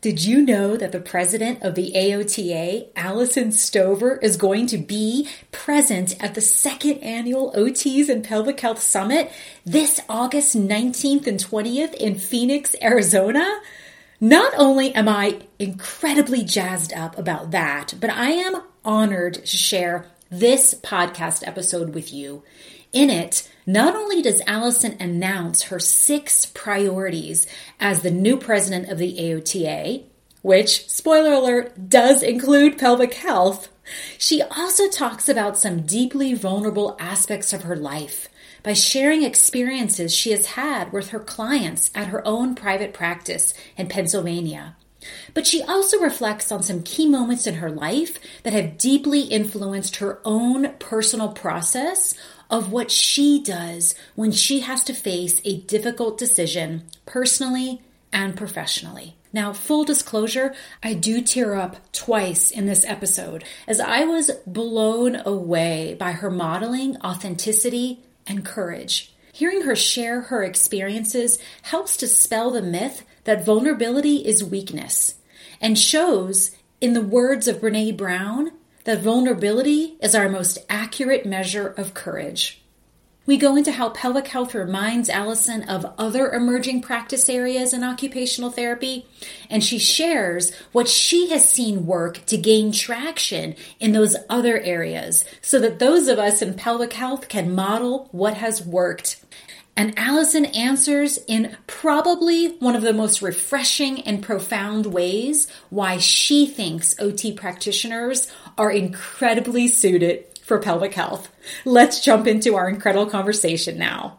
Did you know that the president of the AOTA, Alyson Stover, is going to be present at the second annual OTs and Pelvic Health Summit this August 19th and 20th in Phoenix, Arizona? Not only am I incredibly jazzed up about that, but I am honored to share this podcast episode with you. In it, not only does Alyson announce her six priorities as the new president of the AOTA, which, spoiler alert, does include pelvic health, she also talks about some deeply vulnerable aspects of her life by sharing experiences she has had with her clients at her own private practice in Pennsylvania. But she also reflects on some key moments in her life that have deeply influenced her own personal process of what she does when she has to face a difficult decision personally and professionally. Now, full disclosure, I do tear up twice in this episode as I was blown away by her modeling authenticity and courage. Hearing her share her experiences helps dispel the myth that vulnerability is weakness and shows, in the words of Brene Brown, that vulnerability is our most accurate measure of courage. We go into how pelvic health reminds Alyson of other emerging practice areas in occupational therapy, and she shares what she has seen work to gain traction in those other areas so that those of us in pelvic health can model what has worked. And Alyson answers in probably one of the most refreshing and profound ways why she thinks OT practitioners are incredibly suited for pelvic health. Let's jump into our incredible conversation now.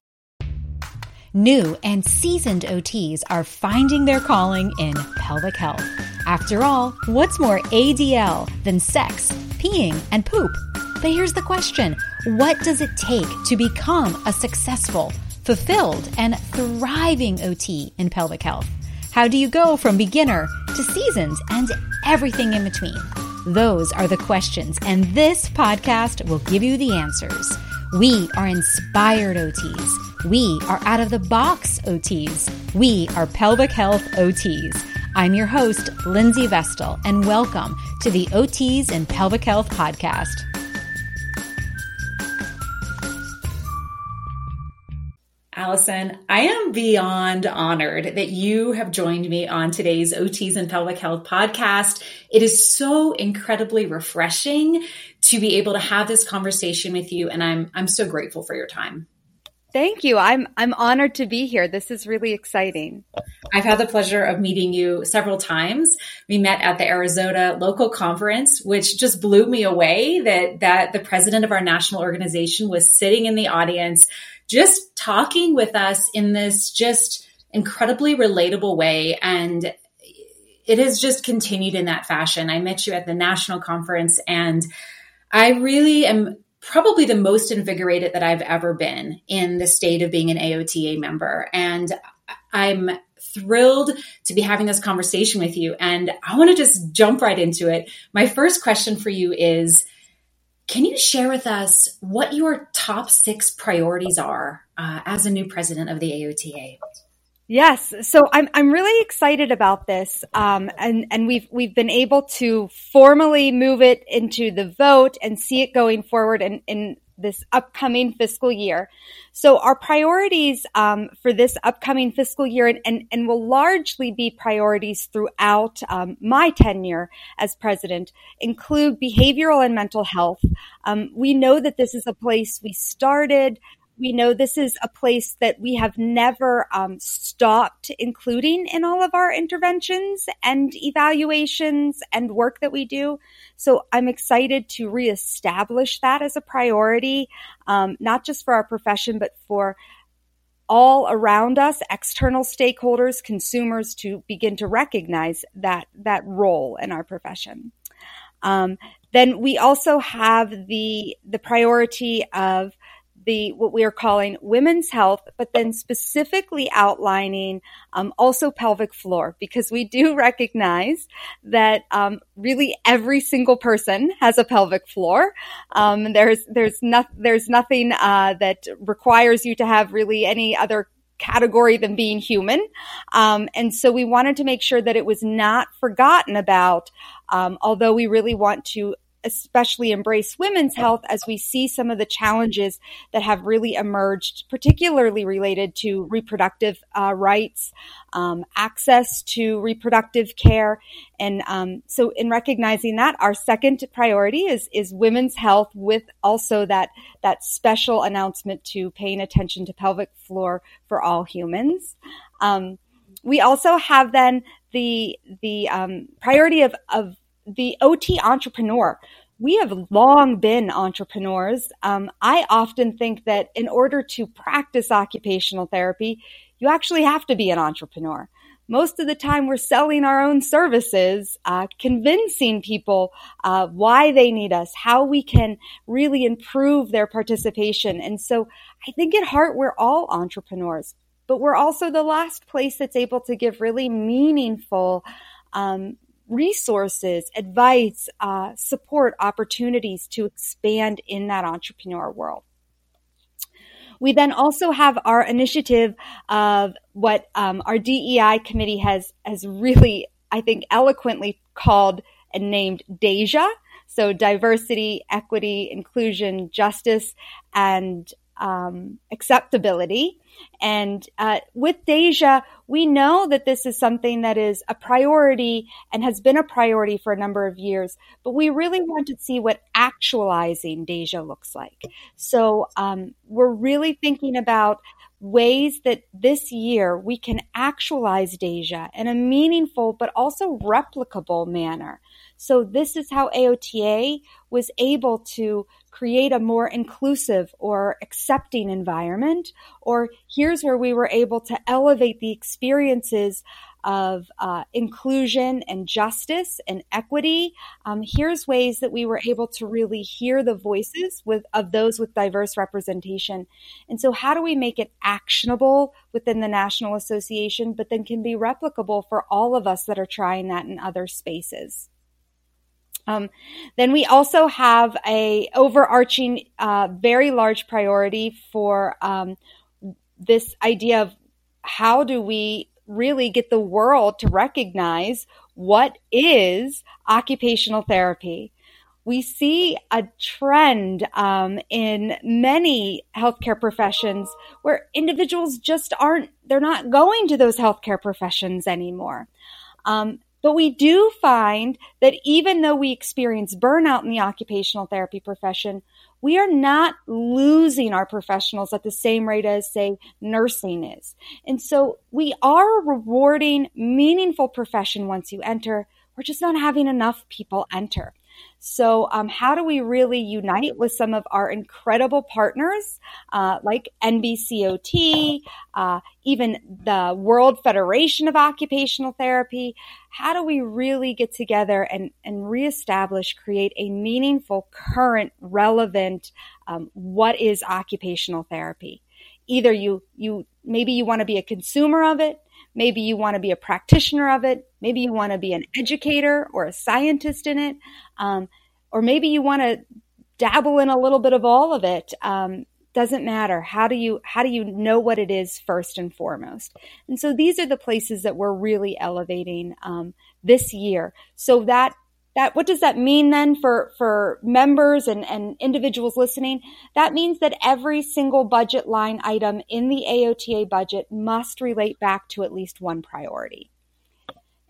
New and seasoned OTs are finding their calling in pelvic health. After all, what's more ADL than sex, peeing, and poop? But here's the question What does it take to become a successful, fulfilled, and thriving OT in pelvic health? How do you go from beginner to seasoned and everything in between? Those are the questions, and this podcast will give you the answers. We are inspired OTs. We are out of the box OTs. We are pelvic health OTs. I'm your host, Lindsey Vestal, and welcome to the OTs and Pelvic Health Podcast. Alyson, I am beyond honored that you have joined me on today's OTs and Pelvic Health podcast. It is so incredibly refreshing to be able to have this conversation with you, and I'm I'm so grateful for your time. Thank you. I'm I'm honored to be here. This is really exciting. I've had the pleasure of meeting you several times. We met at the Arizona local conference, which just blew me away that that the president of our national organization was sitting in the audience just talking with us in this just incredibly relatable way. And it has just continued in that fashion. I met you at the national conference and I really am probably the most invigorated that I've ever been in the state of being an AOTA member. And I'm thrilled to be having this conversation with you. And I want to just jump right into it. My first question for you is can you share with us what your top six priorities are uh, as a new president of the AOTA? Yes, so I'm I'm really excited about this, um, and and we've we've been able to formally move it into the vote and see it going forward in in this upcoming fiscal year. So our priorities um, for this upcoming fiscal year and, and, and will largely be priorities throughout um, my tenure as president include behavioral and mental health. Um, we know that this is a place we started we know this is a place that we have never um, stopped including in all of our interventions and evaluations and work that we do. So I'm excited to reestablish that as a priority, um, not just for our profession, but for all around us, external stakeholders, consumers, to begin to recognize that that role in our profession. Um, then we also have the the priority of the what we are calling women's health, but then specifically outlining um, also pelvic floor because we do recognize that um, really every single person has a pelvic floor. Um, there's there's there's nothing uh, that requires you to have really any other category than being human. Um, and so we wanted to make sure that it was not forgotten about, um, although we really want to especially embrace women's health as we see some of the challenges that have really emerged, particularly related to reproductive uh, rights, um, access to reproductive care, and um, so in recognizing that, our second priority is is women's health, with also that that special announcement to paying attention to pelvic floor for all humans. Um, we also have then the the um, priority of of the OT entrepreneur. We have long been entrepreneurs. Um, I often think that in order to practice occupational therapy, you actually have to be an entrepreneur. Most of the time, we're selling our own services, uh, convincing people uh, why they need us, how we can really improve their participation. And so I think at heart, we're all entrepreneurs, but we're also the last place that's able to give really meaningful um, resources, advice, uh, support, opportunities to expand in that entrepreneur world. We then also have our initiative of what um, our DEI committee has has really, I think, eloquently called and named DEJA. So diversity, equity, inclusion, justice, and um, acceptability. And uh, with DEJA, we know that this is something that is a priority and has been a priority for a number of years, but we really want to see what actualizing DEJA looks like. So um, we're really thinking about ways that this year we can actualize DEJA in a meaningful but also replicable manner. So this is how AOTA was able to create a more inclusive or accepting environment. Or here's where we were able to elevate the experiences of uh, inclusion and justice and equity. Um, here's ways that we were able to really hear the voices with of those with diverse representation. And so, how do we make it actionable within the National Association, but then can be replicable for all of us that are trying that in other spaces? Um, then we also have a overarching, uh, very large priority for um, this idea of how do we really get the world to recognize what is occupational therapy. We see a trend um, in many healthcare professions where individuals just aren't, they're not going to those healthcare professions anymore. Um, but we do find that even though we experience burnout in the occupational therapy profession, we are not losing our professionals at the same rate as, say, nursing is. And so we are a rewarding meaningful profession once you enter. We're just not having enough people enter. So, um, how do we really unite with some of our incredible partners uh, like NBCOT, uh, even the World Federation of Occupational Therapy? How do we really get together and, and reestablish, create a meaningful, current, relevant, um, what is occupational therapy? Either you, you, maybe you want to be a consumer of it, Maybe you want to be a practitioner of it. Maybe you want to be an educator or a scientist in it. Um, or maybe you want to dabble in a little bit of all of it. Um, doesn't matter. How do you how do you know what it is first and foremost? And so these are the places that we're really elevating um, this year. So that that what does that mean then for for members and, and individuals listening that means that every single budget line item in the aota budget must relate back to at least one priority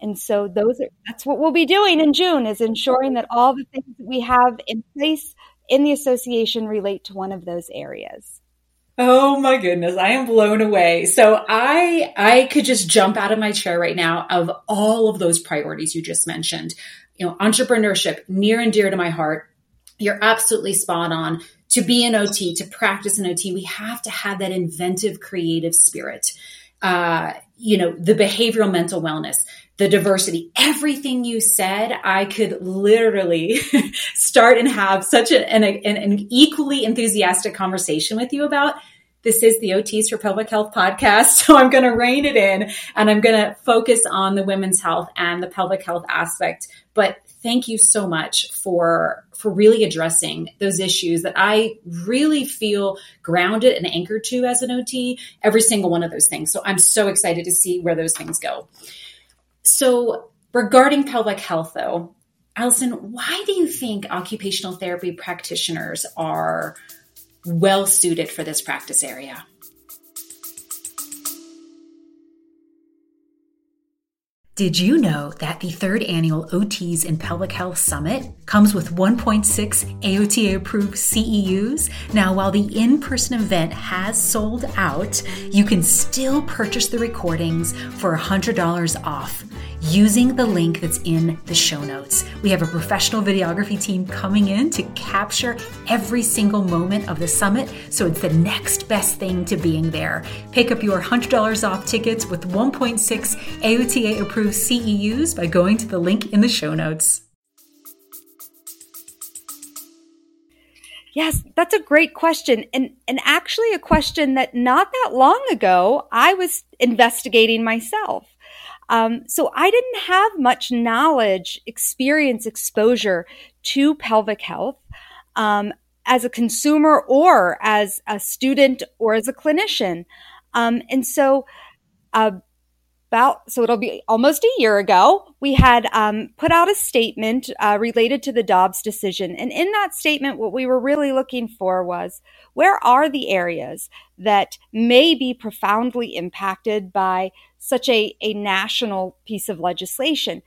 and so those are that's what we'll be doing in june is ensuring that all the things that we have in place in the association relate to one of those areas Oh my goodness, I am blown away. So I I could just jump out of my chair right now of all of those priorities you just mentioned you know, entrepreneurship near and dear to my heart. You're absolutely spot on. To be an OT, to practice an OT, we have to have that inventive, creative spirit. Uh, you know, the behavioral mental wellness, the diversity, everything you said, I could literally start and have such an, an, an equally enthusiastic conversation with you about this is the OTs for Pelvic Health podcast. So I'm going to rein it in and I'm going to focus on the women's health and the pelvic health aspect. But thank you so much for for really addressing those issues that I really feel grounded and anchored to as an OT, every single one of those things. So I'm so excited to see where those things go. So regarding pelvic health though, Alyson, why do you think occupational therapy practitioners are well suited for this practice area? Did you know that the third annual OTs in Pelvic Health Summit comes with 1.6 AOTA approved CEUs? Now, while the in person event has sold out, you can still purchase the recordings for $100 off using the link that's in the show notes. We have a professional videography team coming in to capture every single moment of the summit, so it's the next best thing to being there. Pick up your $100 off tickets with 1.6 AOTA approved CEUs by going to the link in the show notes. Yes, that's a great question. And and actually a question that not that long ago I was investigating myself. Um, so I didn't have much knowledge, experience, exposure to pelvic health um, as a consumer or as a student or as a clinician. Um, and so, uh, about so it'll be almost a year ago we had um, put out a statement uh, related to the dobbs decision and in that statement what we were really looking for was where are the areas that may be profoundly impacted by such a, a national piece of legislation.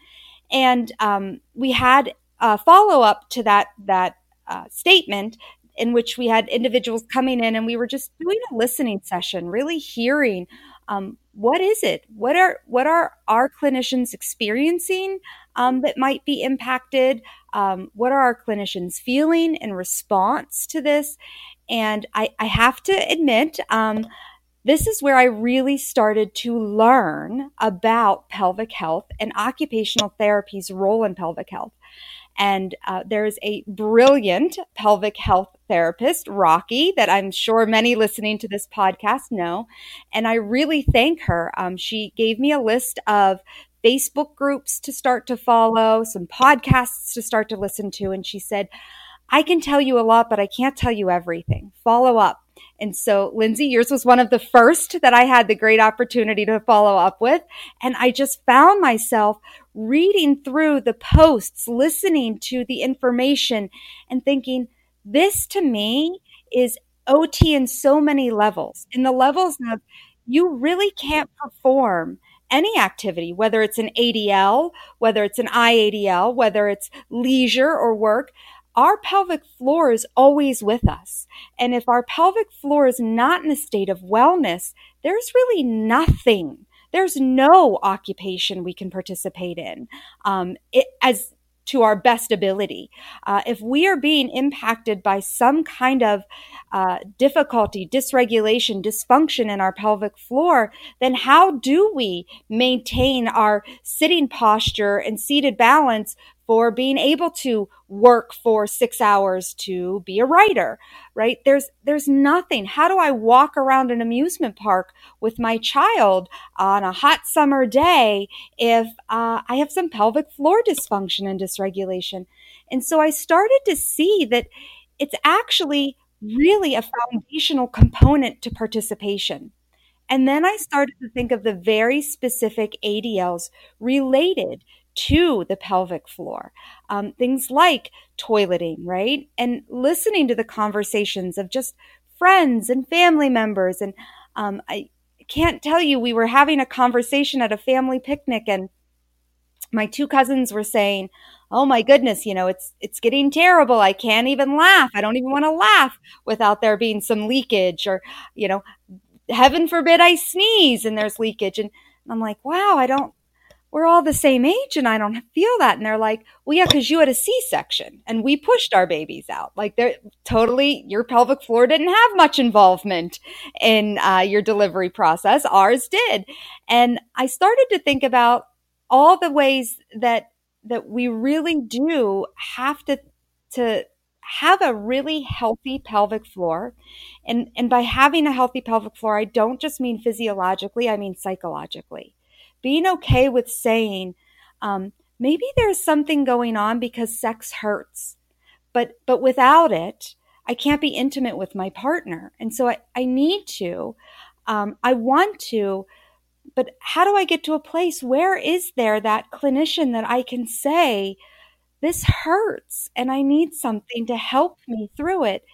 And um, we had a follow up to that that uh, statement in which we had individuals coming in and we were just doing a listening session, really hearing um, what is it, what are what are our clinicians experiencing um, that might be impacted, um, what are our clinicians feeling in response to this, and I, I have to admit um, this is where I really started to learn about pelvic health and occupational therapy's role in pelvic health. And uh, there's a brilliant pelvic health therapist, Rocky, that I'm sure many listening to this podcast know. And I really thank her. Um, she gave me a list of Facebook groups to start to follow, some podcasts to start to listen to. And she said, I can tell you a lot, but I can't tell you everything. Follow up. And so, Lindsey, yours was one of the first that I had the great opportunity to follow up with. And I just found myself reading through the posts, listening to the information, and thinking, this to me is OT in so many levels. In the levels of you really can't perform any activity, whether it's an ADL, whether it's an IADL, whether it's leisure or work, our pelvic floor is always with us. And if our pelvic floor is not in a state of wellness, there's really nothing. There's no occupation we can participate in um, it, as to our best ability. Uh, if we are being impacted by some kind of uh, difficulty, dysregulation, dysfunction in our pelvic floor, then how do we maintain our sitting posture and seated balance for being able to work for six hours to be a writer, right? There's, there's nothing. How do I walk around an amusement park with my child on a hot summer day if uh, I have some pelvic floor dysfunction and dysregulation? And so I started to see that it's actually really a foundational component to participation. And then I started to think of the very specific ADLs related to the pelvic floor. Um, things like toileting, right? And listening to the conversations of just friends and family members. And um, I can't tell you, we were having a conversation at a family picnic, and my two cousins were saying, "Oh my goodness, you know, it's it's getting terrible. I can't even laugh. I don't even want to laugh without there being some leakage, or you know, heaven forbid I sneeze and there's leakage." And I'm like, "Wow, I don't." We're all the same age and I don't feel that. And they're like, well, yeah, because you had a C section and we pushed our babies out. Like they're totally, your pelvic floor didn't have much involvement in uh, your delivery process. Ours did. And I started to think about all the ways that, that we really do have to, to have a really healthy pelvic floor. And, and by having a healthy pelvic floor, I don't just mean physiologically, I mean psychologically. Being okay with saying, um, maybe there's something going on because sex hurts, but, but without it, I can't be intimate with my partner. And so I, I need to, um, I want to, but how do I get to a place where is there that clinician that I can say, this hurts and I need something to help me through it.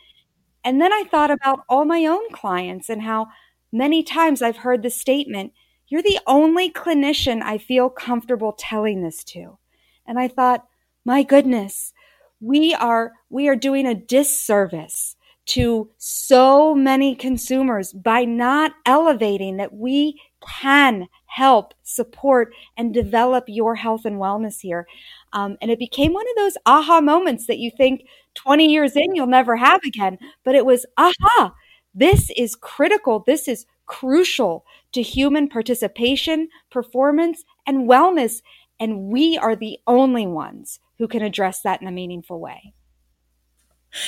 And then I thought about all my own clients and how many times I've heard the statement, you're the only clinician I feel comfortable telling this to. And I thought, my goodness, we are, we are doing a disservice to so many consumers by not elevating that we can help support and develop your health and wellness here. Um, and it became one of those aha moments that you think 20 years in you'll never have again. But it was, aha, this is critical. This is crucial to human participation, performance, and wellness. And we are the only ones who can address that in a meaningful way.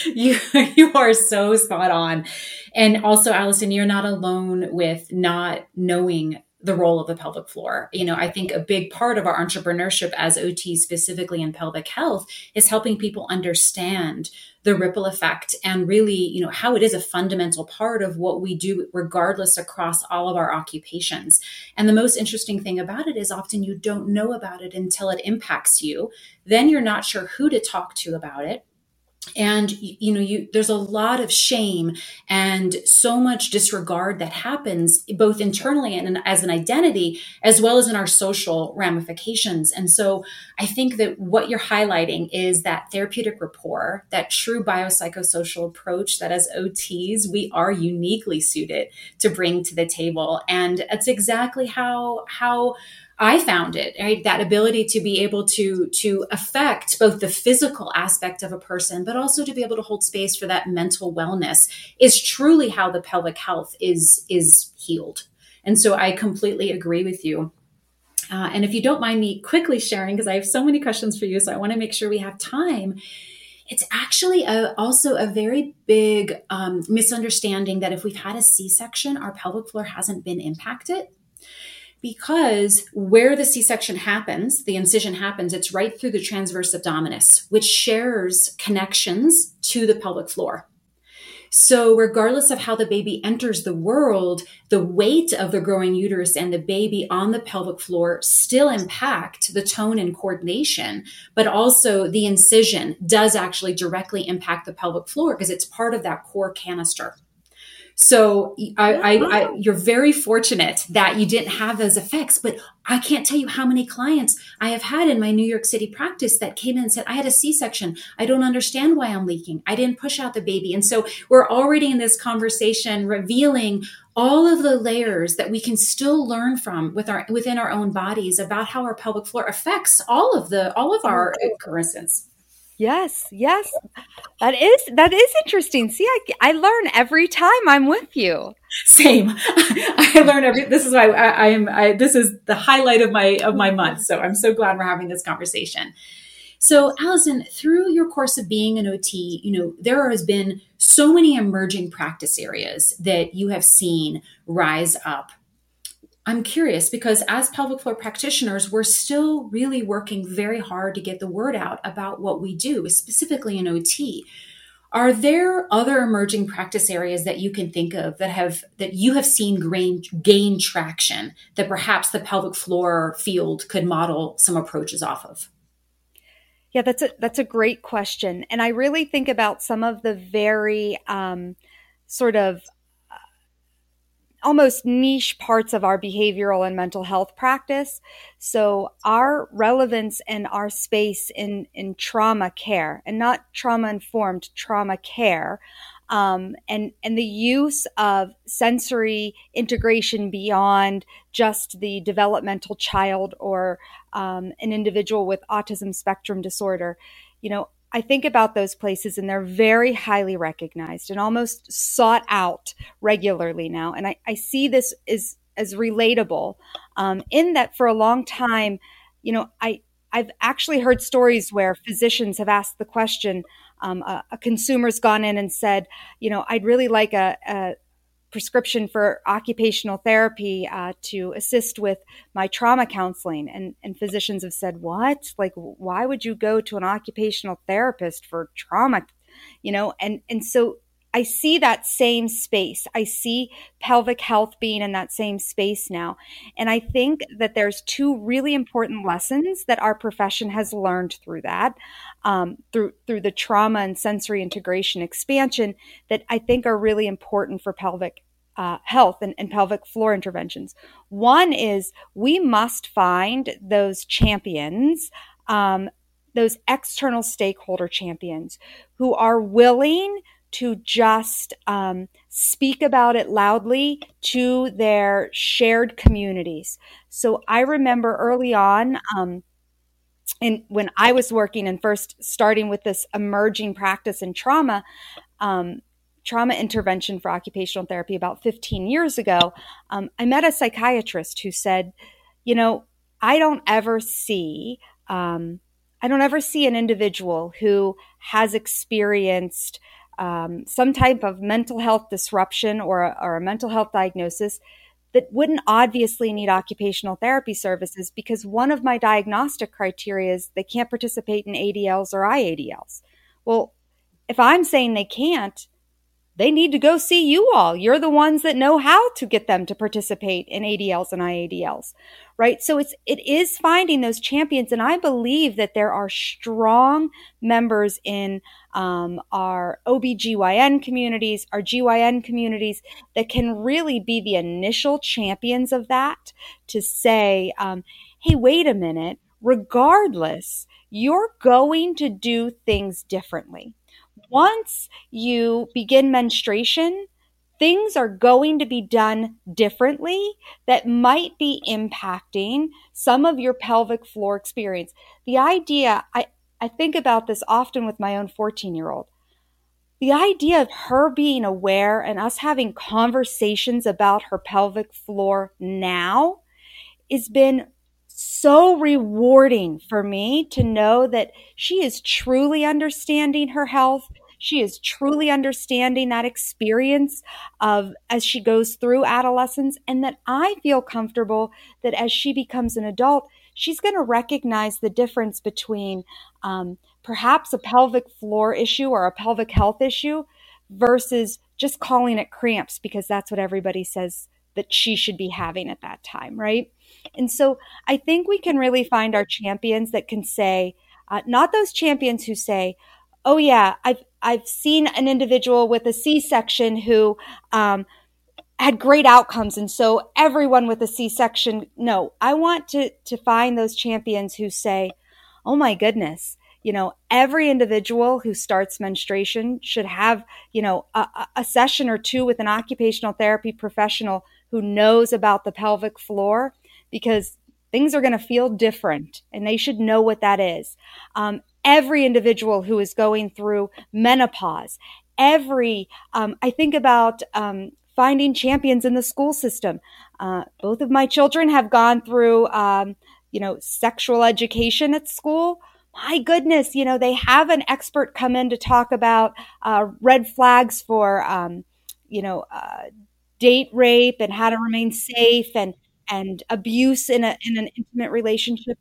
You you are so spot on. And also Alyson, you're not alone with not knowing the role of the pelvic floor. You know, I think a big part of our entrepreneurship as OT, specifically in pelvic health, is helping people understand the ripple effect and really, you know, how it is a fundamental part of what we do, regardless across all of our occupations. And the most interesting thing about it is often you don't know about it until it impacts you. Then you're not sure who to talk to about it and you know you there's a lot of shame and so much disregard that happens both internally and as an identity as well as in our social ramifications. And so i think that what you're highlighting is that therapeutic rapport that true biopsychosocial approach that as ots we are uniquely suited to bring to the table. And that's exactly how how I found it, right? That ability to be able to, to affect both the physical aspect of a person, but also to be able to hold space for that mental wellness is truly how the pelvic health is, is healed. And so I completely agree with you. Uh, and if you don't mind me quickly sharing, because I have so many questions for you, so I want to make sure we have time. It's actually a, also a very big um, misunderstanding that if we've had a C section, our pelvic floor hasn't been impacted because where the C-section happens, the incision happens, it's right through the transverse abdominis, which shares connections to the pelvic floor. So, regardless of how the baby enters the world, the weight of the growing uterus and the baby on the pelvic floor still impact the tone and coordination, but also the incision does actually directly impact the pelvic floor because it's part of that core canister. So I, I, I, you're very fortunate that you didn't have those effects, but I can't tell you how many clients I have had in my New York City practice that came in and said, I had a C-section. I don't understand why I'm leaking. I didn't push out the baby. And so we're already in this conversation revealing all of the layers that we can still learn from with our, within our own bodies about how our pelvic floor affects all of the, all of our occurrences. Yes, yes. That is that is interesting. See, I, I learn every time I'm with you. Same. I learn every. This is why I, I am. I, this is the highlight of my of my month. So I'm so glad we're having this conversation. So, Alyson, through your course of being an OT, you know there has been so many emerging practice areas that you have seen rise up I'm curious because as pelvic floor practitioners, we're still really working very hard to get the word out about what we do, specifically in OT. Are there other emerging practice areas that you can think of that have that you have seen gain, gain traction that perhaps the pelvic floor field could model some approaches off of? Yeah, that's a that's a great question, and I really think about some of the very um, sort of almost niche parts of our behavioral and mental health practice. So our relevance and our space in, in trauma care and not trauma informed trauma care. Um, and and the use of sensory integration beyond just the developmental child or um, an individual with autism spectrum disorder, you know, I think about those places and they're very highly recognized and almost sought out regularly now. And I, I see this as, as relatable um, in that for a long time, you know, I, I've actually heard stories where physicians have asked the question, um, a, a, consumer's gone in and said, you know, I'd really like a, a prescription for occupational therapy uh, to assist with my trauma counseling. And, and physicians have said, what? Like, why would you go to an occupational therapist for trauma? You know, and, and so I see that same space. I see pelvic health being in that same space now. And I think that there's two really important lessons that our profession has learned through that, um, through, through the trauma and sensory integration expansion that I think are really important for pelvic uh, health and, and pelvic floor interventions. One is we must find those champions um, those external stakeholder champions who are willing to just um, speak about it loudly to their shared communities. So I remember early on, um, and when I was working and first starting with this emerging practice in trauma, um, trauma intervention for occupational therapy about 15 years ago, um, I met a psychiatrist who said, you know, I don't ever see, um, I don't ever see an individual who has experienced um, some type of mental health disruption or or a mental health diagnosis that wouldn't obviously need occupational therapy services because one of my diagnostic criteria is they can't participate in ADLs or IADLs. Well, if I'm saying they can't, they need to go see you all. You're the ones that know how to get them to participate in ADLs and IADLs, right? So it's, it is finding those champions. And I believe that there are strong members in um, our OBGYN communities, our GYN communities that can really be the initial champions of that to say, um, hey, wait a minute, regardless, you're going to do things differently once you begin menstruation, things are going to be done differently that might be impacting some of your pelvic floor experience. The idea, I, I think about this often with my own 14 year old. The idea of her being aware and us having conversations about her pelvic floor now has been so rewarding for me to know that she is truly understanding her health. She is truly understanding that experience of as she goes through adolescence and that I feel comfortable that as she becomes an adult, she's going to recognize the difference between um, perhaps a pelvic floor issue or a pelvic health issue versus just calling it cramps because that's what everybody says that she should be having at that time, right? And so I think we can really find our champions that can say, uh, not those champions who say, oh yeah, I've I've seen an individual with a C-section who um, had great outcomes, and so everyone with a C-section. No, I want to to find those champions who say, oh my goodness, you know, every individual who starts menstruation should have, you know, a, a, session or two with an occupational therapy professional who knows about the pelvic floor because things are going to feel different and they should know what that is. Um, every individual who is going through menopause, every, um, I think about um, finding champions in the school system. Uh, both of my children have gone through, um, you know, sexual education at school. My goodness, you know, they have an expert come in to talk about uh, red flags for, um, you know, uh, date rape and how to remain safe and and abuse in a in an intimate relationship.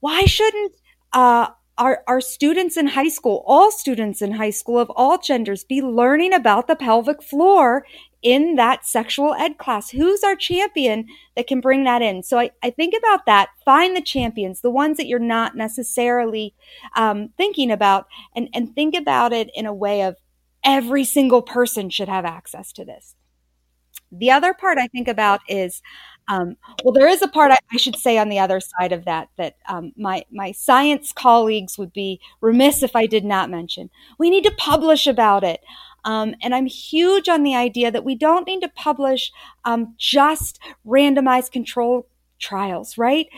Why shouldn't uh, our, our students in high school, all students in high school of all genders, be learning about the pelvic floor in that sexual ed class? Who's our champion that can bring that in? So I, I think about that. Find the champions, the ones that you're not necessarily um, thinking about, and, and think about it in a way of every single person should have access to this. The other part I think about is um, well, there is a part I, I, should say on the other side of that that um, my my science colleagues would be remiss if I did not mention. We need to publish about it. Um, and I'm huge on the idea that we don't need to publish um, just randomized control trials, right?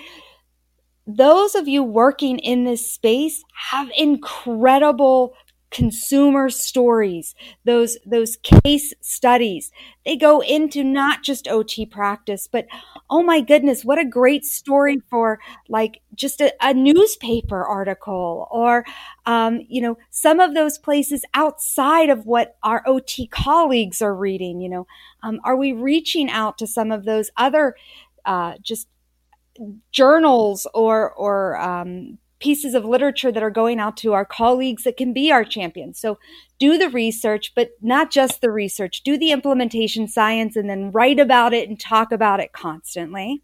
Those of you working in this space have incredible consumer stories, those, those case studies. They go into not just OT practice, but oh my goodness, what a great story for like just a, a newspaper article or, um, you know, some of those places outside of what our OT colleagues are reading, you know, um, are we reaching out to some of those other, uh, just journals or, or, um, pieces of literature that are going out to our colleagues that can be our champions. So do the research, but not just the research, do the implementation science and then write about it and talk about it constantly.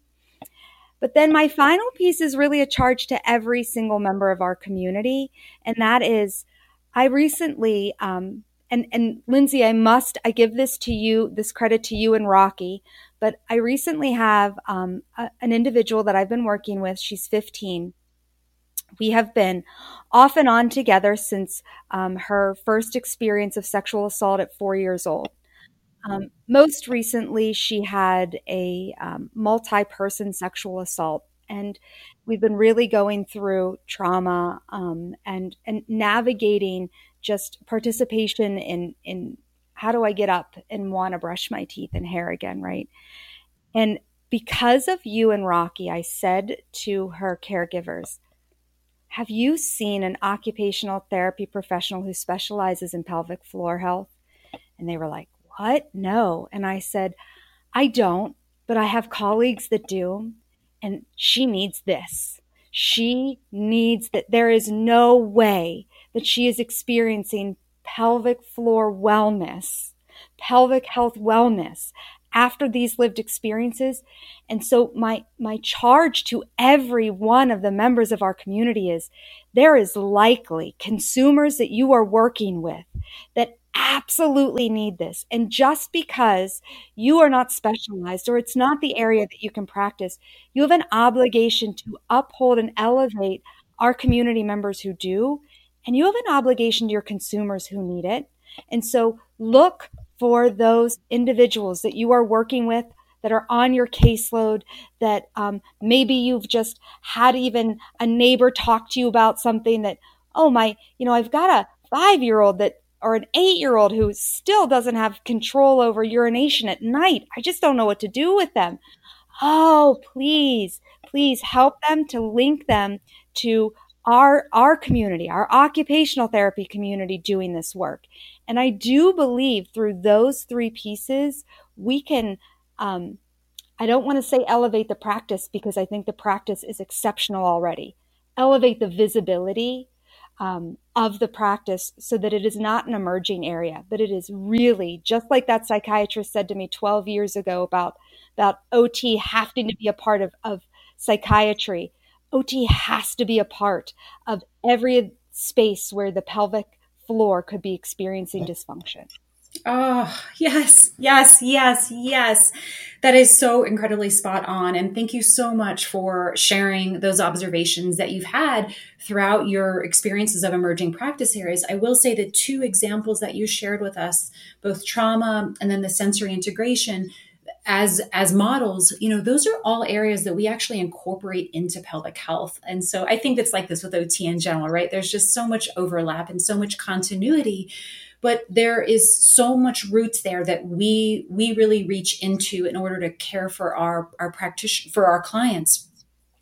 But then my final piece is really a charge to every single member of our community. And that is, I recently, um, and, and Lindsey, I must, I give this to you, this credit to you and Rocky, but I recently have um, a, an individual that I've been working with. She's 15 we have been off and on together since um, her first experience of sexual assault at four years old. Um, most recently, she had a um, multi person sexual assault. And we've been really going through trauma um, and, and navigating just participation in, in how do I get up and want to brush my teeth and hair again, right? And because of you and Rocky, I said to her caregivers, have you seen an occupational therapy professional who specializes in pelvic floor health? And they were like, What? No. And I said, I don't, but I have colleagues that do. And she needs this. She needs that. There is no way that she is experiencing pelvic floor wellness, pelvic health wellness after these lived experiences. And so my, my charge to every one of the members of our community is there is likely consumers that you are working with that absolutely need this. And just because you are not specialized or it's not the area that you can practice, you have an obligation to uphold and elevate our community members who do. And you have an obligation to your consumers who need it. And so look for those individuals that you are working with that are on your caseload that um, maybe you've just had even a neighbor talk to you about something that oh my you know i've got a five year old that or an eight year old who still doesn't have control over urination at night. I just don't know what to do with them. Oh please please help them to link them to our our community our occupational therapy community doing this work. And i do believe through those three pieces we can um, i don't want to say elevate the practice because i think the practice is exceptional already. Elevate the visibility um, of the practice so that it is not an emerging area but it is really just like that psychiatrist said to me 12 years ago about about ot having to be a part of, of psychiatry OT has to be a part of every space where the pelvic floor could be experiencing dysfunction. Oh, yes, yes, yes, yes. That is so incredibly spot on. And thank you so much for sharing those observations that you've had throughout your experiences of emerging practice areas. I will say the two examples that you shared with us, both trauma and then the sensory integration, as as models you know those are all areas that we actually incorporate into pelvic health. And so i think it's like this with ot in general right? There's just so much overlap and so much continuity but there is so much roots there that we we really reach into in order to care for our our practitioner for our clients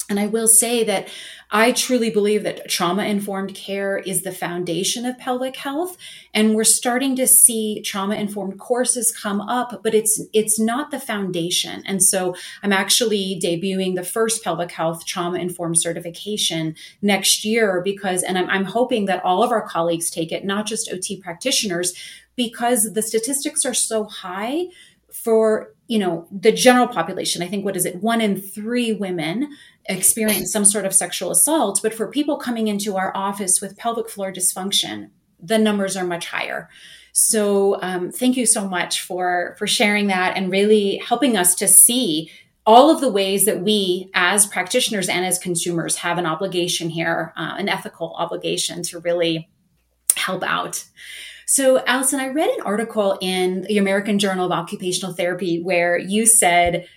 and I will say that I truly believe that trauma informed care is the foundation of pelvic health. And we're starting to see trauma informed courses come up, but it's, it's not the foundation. And so I'm actually debuting the first pelvic health trauma informed certification next year because, and I'm, I'm hoping that all of our colleagues take it, not just OT practitioners, because the statistics are so high for you know the general population i think what is it one in three women experience some sort of sexual assault but for people coming into our office with pelvic floor dysfunction the numbers are much higher. So um, thank you so much for for sharing that and really helping us to see all of the ways that we as practitioners and as consumers have an obligation here uh, an ethical obligation to really help out. So, Alyson, I read an article in the American Journal of Occupational Therapy where you said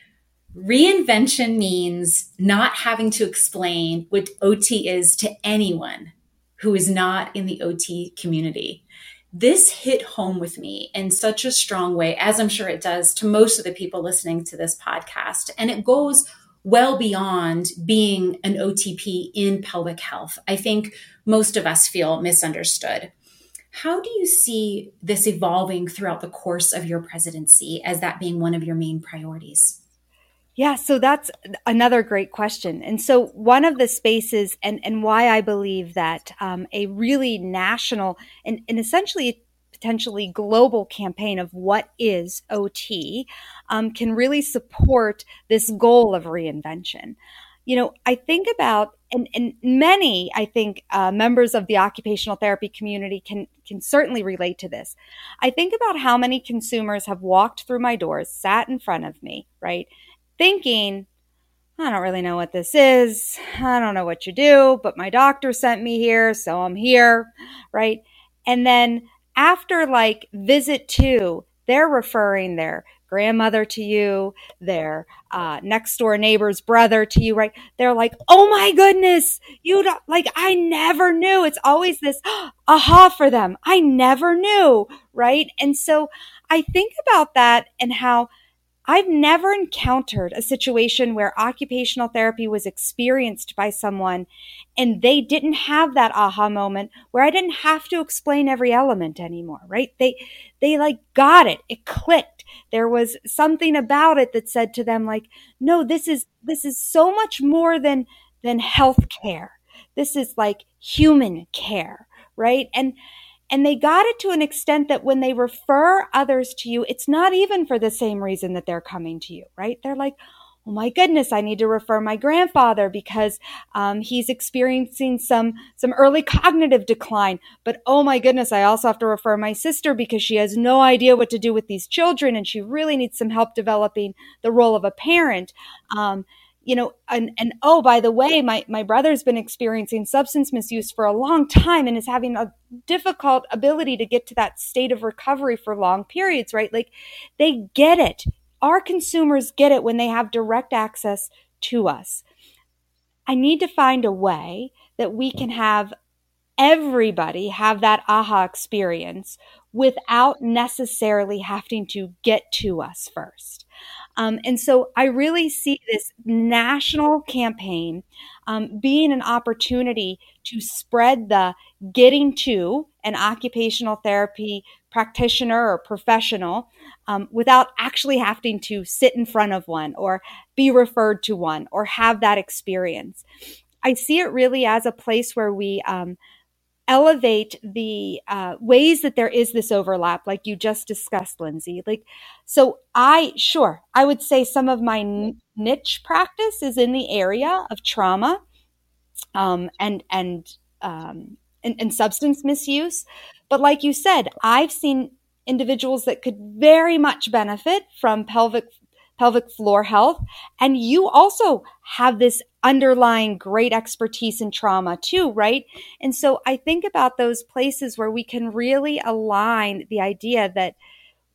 reinvention means not having to explain what OT is to anyone who is not in the OT community. This hit home with me in such a strong way, as I'm sure it does to most of the people listening to this podcast. And it goes well beyond being an OTP in pelvic health. I think most of us feel misunderstood. How do you see this evolving throughout the course of your presidency as that being one of your main priorities? Yeah, so that's another great question. And so, one of the spaces, and, and why I believe that um, a really national and, and essentially potentially global campaign of what is OT um, can really support this goal of reinvention. You know, I think about, and, and many, I think, uh, members of the occupational therapy community can, can certainly relate to this. I think about how many consumers have walked through my doors, sat in front of me, right? Thinking, I don't really know what this is. I don't know what you do, but my doctor sent me here, so I'm here, right? And then after like visit two, they're referring their grandmother to you, their uh, next door neighbor's brother to you, right? They're like, oh my goodness, you don't like, I never knew. It's always this aha for them. I never knew, right? And so I think about that and how I've never encountered a situation where occupational therapy was experienced by someone and they didn't have that aha moment where I didn't have to explain every element anymore, right? They, they like got it. It clicked. There was something about it that said to them like, no, this is, this is so much more than, than health care. This is like human care, right? And, and they got it to an extent that when they refer others to you, it's not even for the same reason that they're coming to you, right? They're like, oh my goodness, I need to refer my grandfather because um, he's experiencing some some early cognitive decline. But oh my goodness, I also have to refer my sister because she has no idea what to do with these children and she really needs some help developing the role of a parent. Um, you know, and, and oh, by the way, my, my brother's been experiencing substance misuse for a long time and is having a difficult ability to get to that state of recovery for long periods, right? Like they get it. Our consumers get it when they have direct access to us. I need to find a way that we can have everybody have that aha experience without necessarily having to get to us first. Um, and so I really see this national campaign um, being an opportunity to spread the getting to an occupational therapy practitioner or professional um, without actually having to sit in front of one or be referred to one or have that experience. I see it really as a place where we um, elevate the uh, ways that there is this overlap, like you just discussed, Lindsey. Like, so I, sure, I would say some of my n- niche practice is in the area of trauma um, and, and, um, and, and substance misuse. But like you said, I've seen individuals that could very much benefit from pelvic pelvic floor health. And you also have this underlying great expertise in trauma too, right? And so I think about those places where we can really align the idea that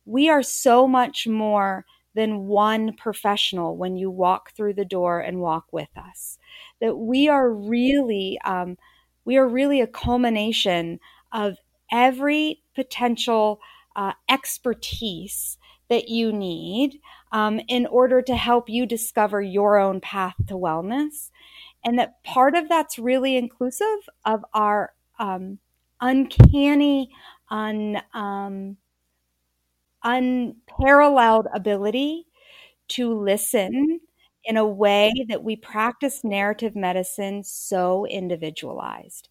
we are so much more than one professional when you walk through the door and walk with us. That we are really, um, we are really a culmination of every potential uh, expertise that you need um, in order to help you discover your own path to wellness. And that part of that's really inclusive of our um, uncanny, un, um, unparalleled ability to listen in a way that we practice narrative medicine so individualized.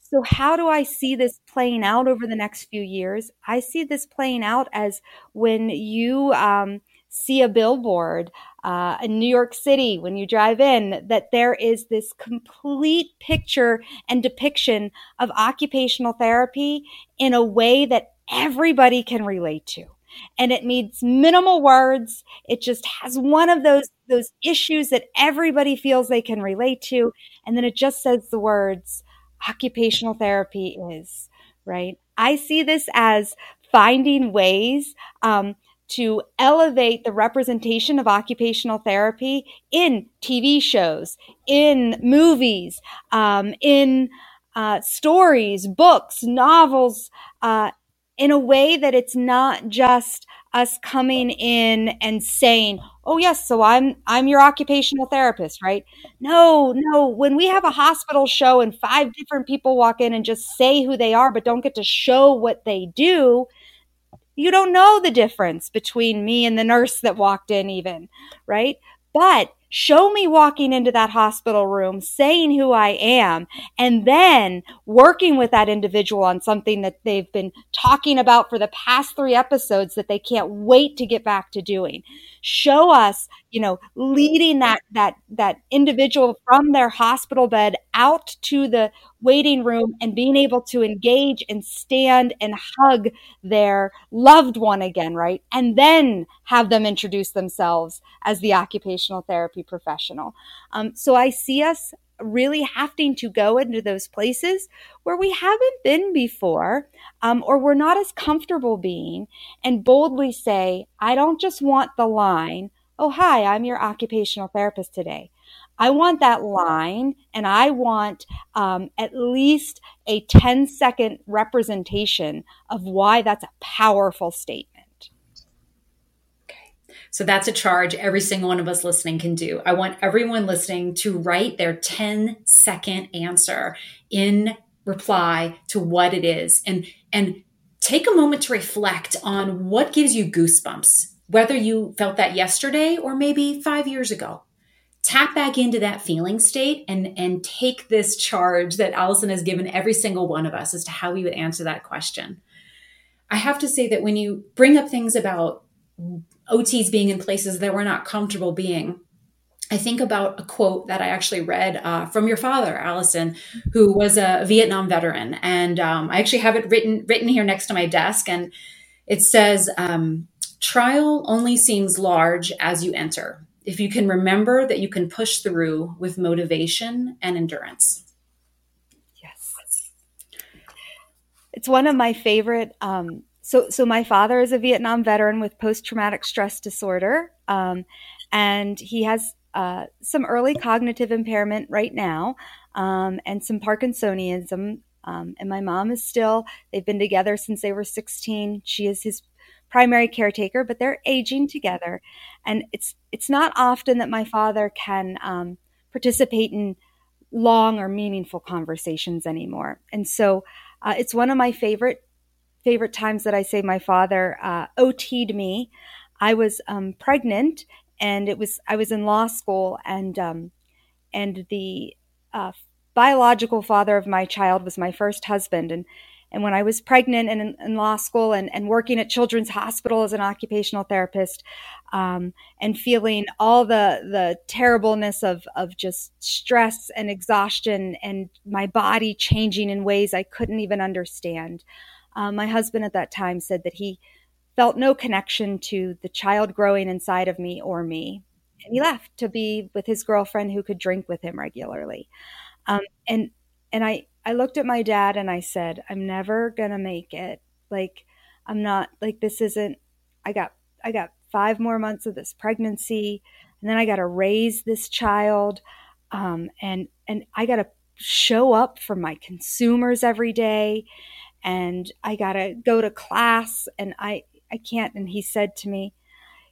So, how do I see this playing out over the next few years? I see this playing out as when you um, see a billboard uh, in New York City when you drive in, that there is this complete picture and depiction of occupational therapy in a way that everybody can relate to. And it needs minimal words. It just has one of those those issues that everybody feels they can relate to, and then it just says the words occupational therapy is, right? I see this as finding ways um, to elevate the representation of occupational therapy in TV shows, in movies, um, in uh, stories, books, novels, uh, in a way that it's not just us coming in and saying, "Oh yes, so I'm I'm your occupational therapist," right? No, no, when we have a hospital show and five different people walk in and just say who they are but don't get to show what they do, you don't know the difference between me and the nurse that walked in even, right? But show me walking into that hospital room, saying who I am, and then working with that individual on something that they've been talking about for the past three episodes that they can't wait to get back to doing. Show us, you know, leading that, that, that individual from their hospital bed out to the waiting room and being able to engage and stand and hug their loved one again, right? And then have them introduce themselves as the occupational therapy professional. Um, so I see us really having to go into those places where we haven't been before um, or we're not as comfortable being and boldly say, I don't just want the line, oh, hi, I'm your occupational therapist today. I want that line and I want um, at least a 10 second representation of why that's a powerful statement. So that's a charge every single one of us listening can do. I want everyone listening to write their 10 second answer in reply to what it is and and take a moment to reflect on what gives you goosebumps whether you felt that yesterday or maybe 5 years ago tap back into that feeling state and and take this charge that Alyson has given every single one of us as to how we would answer that question. I have to say that when you bring up things about OTs being in places that we're not comfortable being, I think about a quote that I actually read uh, from your father, Alyson, who was a Vietnam veteran, and um, I actually have it written written here next to my desk, and it says, um, "Trial only seems large as you enter if you can remember that you can push through with motivation and endurance. Yes. It's one of my favorite. Um, so, so my father is a Vietnam veteran with post traumatic stress disorder, um, and he has uh, some early cognitive impairment right now, um, and some Parkinsonism. Um, and my mom is still. They've been together since they were 16. She is his primary caretaker, but they're aging together. And it's it's not often that my father can um, participate in long or meaningful conversations anymore. And so uh, it's one of my favorite favorite times that I say my father uh, OT'd me. I was um, pregnant, and it was I was in law school, and um, and the uh, biological father of my child was my first husband, and and when I was pregnant and in, in law school and, and, working at Children's Hospital as an occupational therapist, um, and feeling all the the terribleness of of just stress and exhaustion and my body changing in ways I couldn't even understand. Um, my husband at that time said that he felt no connection to the child growing inside of me or me. And he left to be with his girlfriend who could drink with him regularly. Um, and and I I looked at my dad and I said, I'm never going to make it. Like, I'm not, like, this isn't, I got, I got five more months of this pregnancy and then I got to raise this child. Um, and, and I got to show up for my consumers every day and I got to go to class and I, I can't. And he said to me,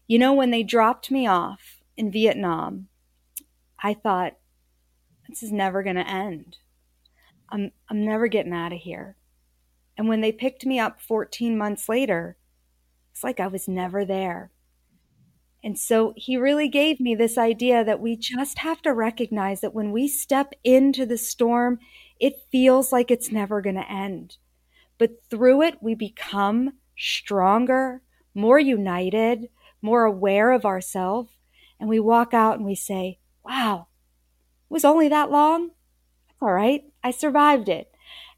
you know, when they dropped me off in Vietnam, I thought, this is never going to end. I'm, I'm never getting out of here. And when they picked me up 14 months later, it's like I was never there. And so he really gave me this idea that we just have to recognize that when we step into the storm, it feels like it's never going to end. But through it, we become stronger, more united, more aware of ourselves. And we walk out and we say, wow, it was only that long? That's all right. I survived it.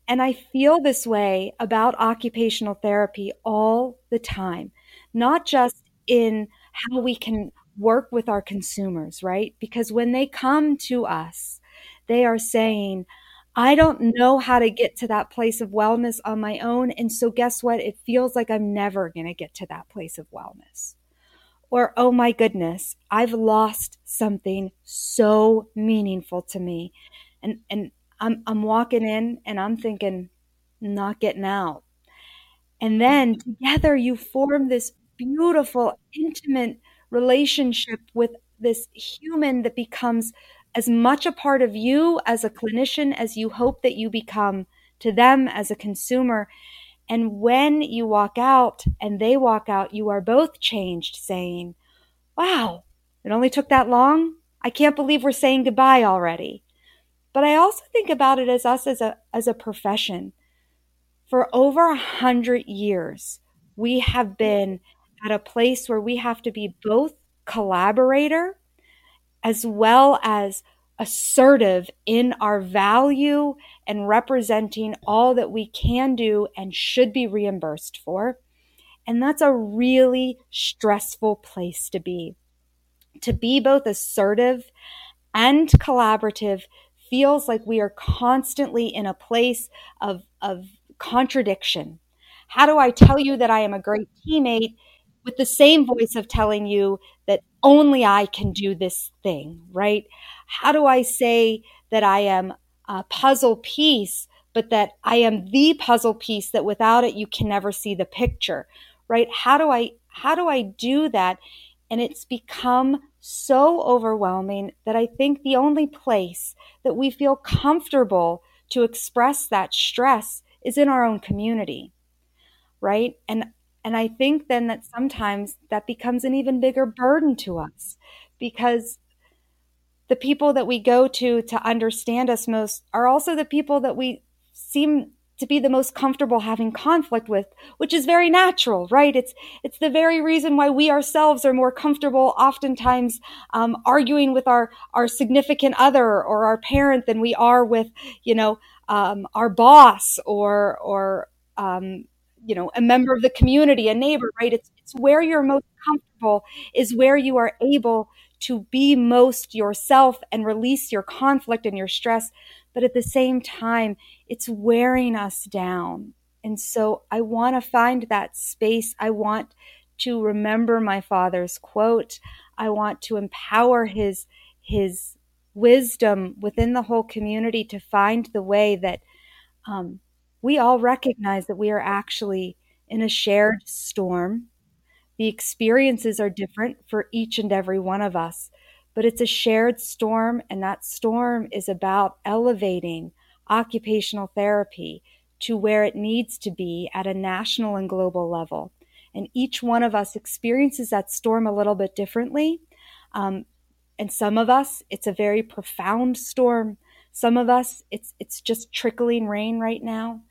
And I feel this way about occupational therapy all the time, not just in how we can work with our consumers, right? Because when they come to us, they are saying, I don't know how to get to that place of wellness on my own. And so, guess what? It feels like I'm never going to get to that place of wellness. Or, oh my goodness, I've lost something so meaningful to me. And, and I'm, I'm walking in and I'm thinking, not getting out. And then together you form this beautiful, intimate relationship with this human that becomes as much a part of you as a mm-hmm. clinician as you hope that you become to them as a consumer. And when you walk out and they walk out, you are both changed, saying, Wow, it only took that long? I can't believe we're saying goodbye already. But I also think about it as us as a, as a profession. For over a hundred years, we have been at a place where we have to be both collaborator as well as assertive in our value and representing all that we can do and should be reimbursed for. And that's a really stressful place to be. To be both assertive and collaborative feels like we are constantly in a place of, of contradiction. How do I tell you that I am a great teammate with the same voice of telling you only I can do this thing, right? How do I say that I am a puzzle piece, but that I am the puzzle piece that without it you can never see the picture, right? How do I how do I do that? And it's become so overwhelming that I think the only place that we feel comfortable to express that stress is in our own community. Right? And and I think then that sometimes that becomes an even bigger burden to us because the people that we go to to understand us most are also the people that we seem to be the most comfortable having conflict with which is very natural right? It's it's the very reason why we ourselves are more comfortable oftentimes um, arguing with our our significant other or our parent than we are with you know um, our boss or or um, you know a member of the community a neighbor right? It's, it's where you're most comfortable is where you are able to be most yourself and release your conflict and your stress. But at the same time it's wearing us down. And so i want to find that space. I want to remember my father's quote. I want to empower his his wisdom within the whole community to find the way that um, we all recognize that we are actually in a shared storm. The experiences are different for each and every one of us, but it's a shared storm, and that storm is about elevating occupational therapy to where it needs to be at a national and global level. And each one of us experiences that storm a little bit differently. Um, and some of us, it's a very profound storm. Some of us, it's it's just trickling rain right now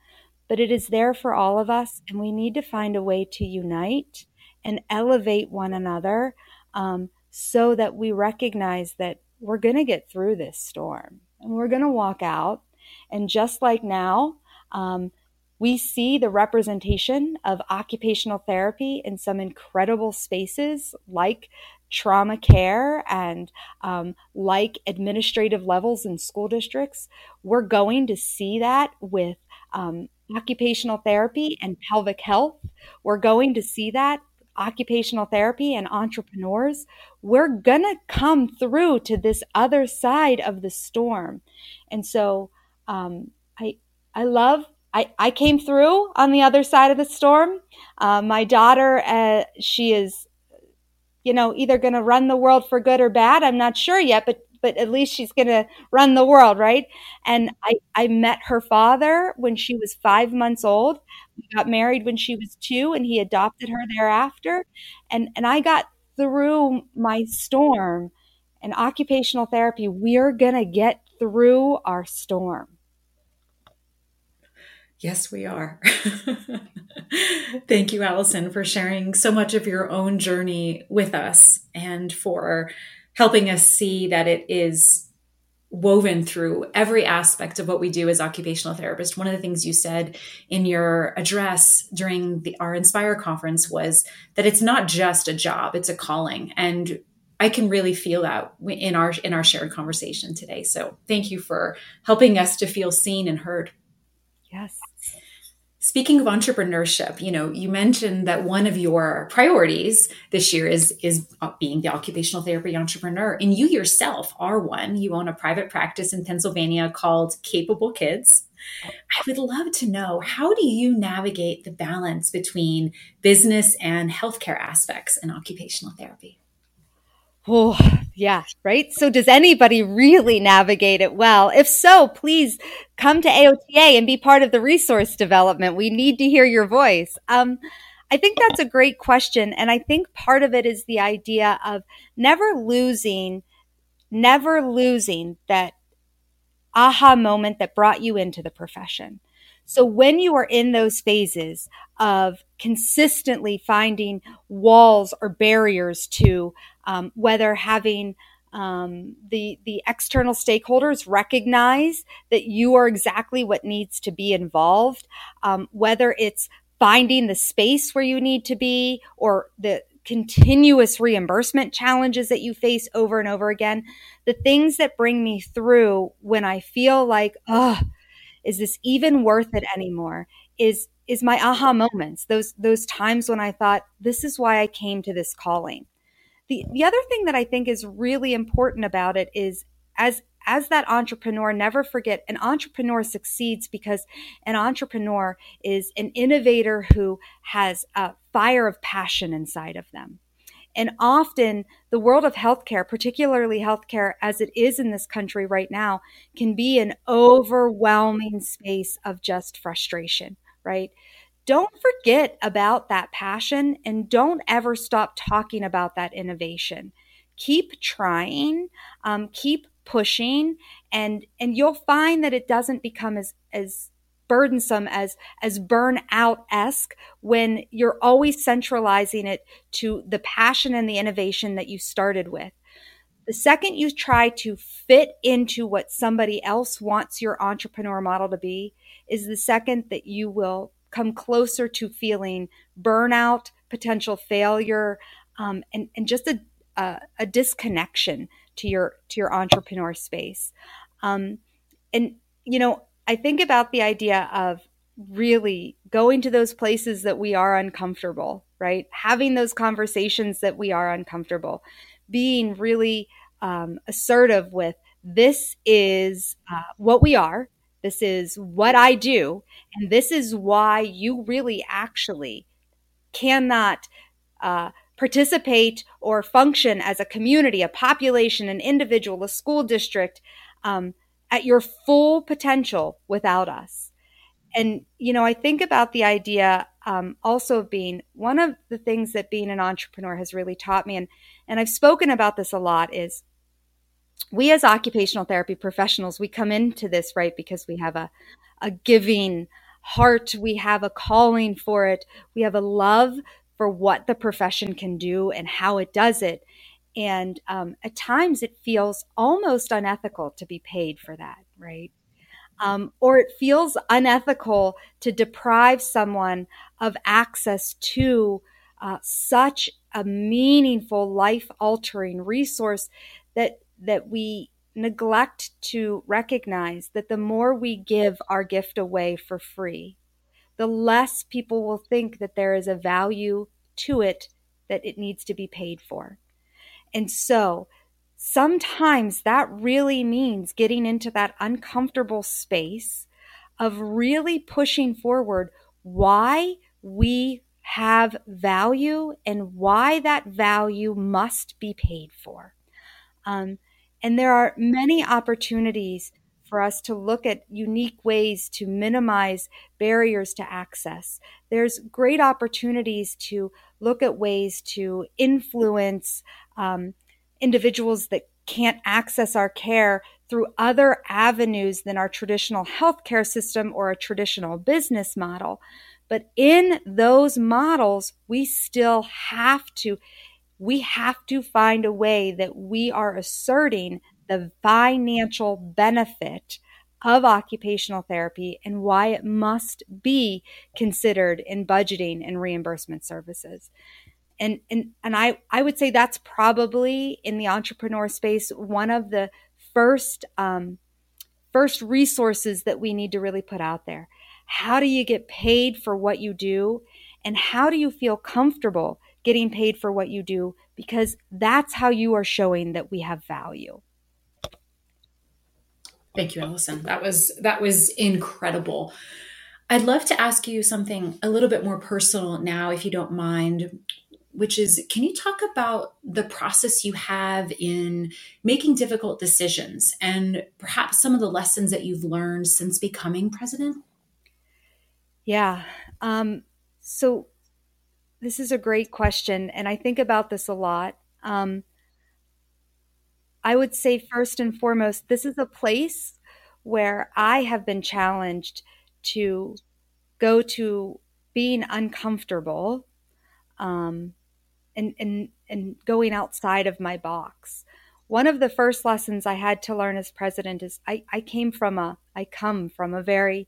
but it is there for all of us, and we need to find a way to unite and elevate one another um, so that we recognize that we're going to get through this storm and we're going to walk out. And just like now, um, we see the representation of occupational therapy in some incredible spaces like trauma care and um, like administrative levels in school districts. We're going to see that with um, occupational therapy and pelvic health. We're going to see that occupational therapy and entrepreneurs. We're going to come through to this other side of the storm. And so um, I, I love I, I came through on the other side of the storm. Uh, my daughter, uh, she is, you know, either going to run the world for good or bad. I'm not sure yet, but but at least she's going to run the world, right? And I, I met her father when she was five months old. We got married when she was two, and he adopted her thereafter. And, and I got through my storm and occupational therapy. We're going to get through our storm. Yes, we are. Thank you, Alyson, for sharing so much of your own journey with us and for helping us see that it is woven through every aspect of what we do as occupational therapists. One of the things you said in your address during the, our Inspire conference was that it's not just a job, it's a calling. And I can really feel that in our in our shared conversation today. So thank you for helping us to feel seen and heard. Yes. Speaking of entrepreneurship, you know, you mentioned that one of your priorities this year is is uh, being the occupational therapy entrepreneur, and you yourself are one. You own a private practice in Pennsylvania called Capable Kids. I would love to know how do you navigate the balance between business and healthcare aspects in occupational therapy? Oh, yeah, right. So, does anybody really navigate it well? If so, please come to AOTA and be part of the resource development. We need to hear your voice. Um, I think that's a great question. And I think part of it is the idea of never losing, never losing that aha moment that brought you into the profession. So when you are in those phases of consistently finding walls or barriers to um, whether having um, the the external stakeholders recognize that you are exactly what needs to be involved, um, whether it's finding the space where you need to be or the continuous reimbursement challenges that you face over and over again, the things that bring me through when I feel like, oh, is this even worth it anymore? Is is my aha moments, those those times when I thought, this is why I came to this calling. The, the other thing that I think is really important about it is as as that entrepreneur, never forget an entrepreneur succeeds because an entrepreneur is an innovator who has a fire of passion inside of them. And often the world of healthcare, particularly healthcare as it is in this country right now, can be an overwhelming space of just frustration, right? Don't forget about that passion and don't ever stop talking about that innovation. Keep trying, um, keep pushing, and and you'll find that it doesn't become as as burdensome as as burnout esque when you're always centralizing it to the passion and the innovation that you started with. The second you try to fit into what somebody else wants your entrepreneur model to be, is the second that you will come closer to feeling burnout, potential failure, um, and, and just a, a, a, disconnection to your to your entrepreneur space. Um, and you know, I think about the idea of really going to those places that we are uncomfortable, right? Having those conversations that we are uncomfortable, being really um, assertive with this is uh, what we are this is what I do. And this is why you really actually cannot uh, participate or function as a community, a population, an individual, a school district um, at your full potential without us. And, you know, I think about the idea um, also of being one of the things that being an entrepreneur has really taught me, and, and I've spoken about this a lot, is we as occupational therapy professionals, we come into this, right, because we have a, a giving heart, we have a calling for it, we have a love for what the profession can do and how it does it. And um, at times it feels almost unethical to be paid for that, right? Um, or it feels unethical to deprive someone of access to uh, such a meaningful, life altering resource that that we neglect to recognize that the more we give our gift away for free, the less people will think that there is a value to it that it needs to be paid for. And so sometimes that really means getting into that uncomfortable space of really pushing forward why we have value and why that value must be paid for. Um, and there are many opportunities for us to look at unique ways to minimize barriers to access. There's great opportunities to look at ways to influence um, individuals that can't access our care through other avenues than our traditional healthcare system or a traditional business model. But in those models, we still have to we have to find a way that we are asserting the financial benefit of occupational therapy and why it must be considered in budgeting and reimbursement services. And, and, and I, I would say that's probably in the entrepreneur space one of the first, um, first resources that we need to really put out there. How do you get paid for what you do? And how do you feel comfortable getting paid for what you do? Because that's how you are showing that we have value. Thank you, Alyson. That was that was incredible. I'd love to ask you something a little bit more personal now, if you don't mind, which is can you talk about the process you have in making difficult decisions and perhaps some of the lessons that you've learned since becoming president? Yeah. Um, so this is a great question, and I think about this a lot. Um, I would say, first and foremost, this is a place where I have been challenged to go to being uncomfortable um, and, and, and going outside of my box. One of the first lessons I had to learn as president is I, I came from a, I come from a very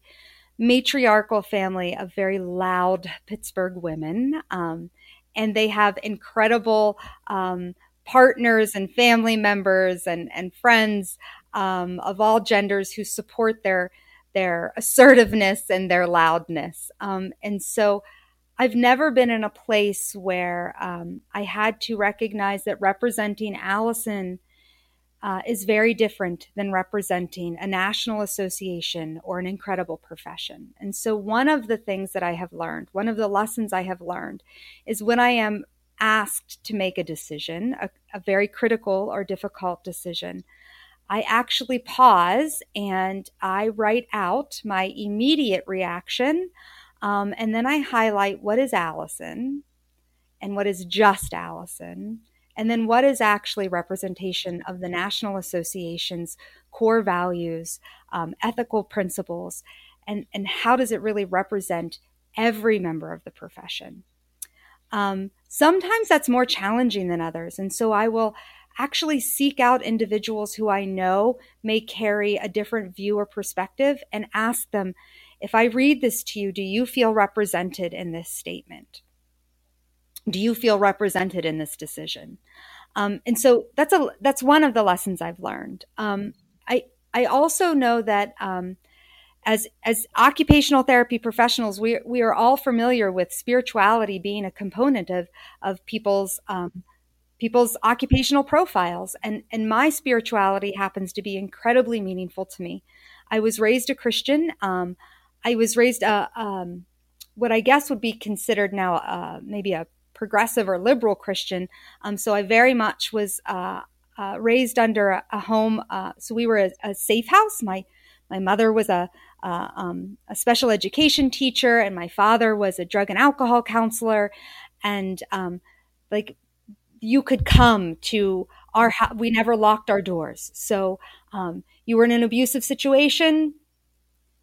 matriarchal family of very loud Pittsburgh women. Um, and they have incredible um, partners and family members and, and friends um, of all genders who support their their assertiveness and their loudness. Um, and so I've never been in a place where um, I had to recognize that representing Alyson uh, is very different than representing a national association or an incredible profession. And so, one of the things that I have learned, one of the lessons I have learned, is when I am asked to make a decision, a, a very critical or difficult decision, I actually pause and I write out my immediate reaction. Um, and then I highlight what is Alyson and what is just Alyson. And then what is actually representation of the National Association's core values, um, ethical principles, and, and how does it really represent every member of the profession? Um, sometimes that's more challenging than others. And so I will actually seek out individuals who I know may carry a different view or perspective and ask them, if I read this to you, do you feel represented in this statement? Do you feel represented in this decision? Um, and so that's a that's one of the lessons I've learned. Um, I I also know that um, as as occupational therapy professionals, we we are all familiar with spirituality being a component of of people's um, people's occupational profiles. And, and my spirituality happens to be incredibly meaningful to me. I was raised a Christian. Um, I was raised a, um, what I guess would be considered now uh, maybe a progressive or liberal Christian. Um, so I very much was uh, uh, raised under a, a home. Uh, so we were a, a, safe house. My my mother was a um, a special education teacher, and my father was a drug and alcohol counselor. And um, like you could come to our house. We never locked our doors. So um, you were in an abusive situation,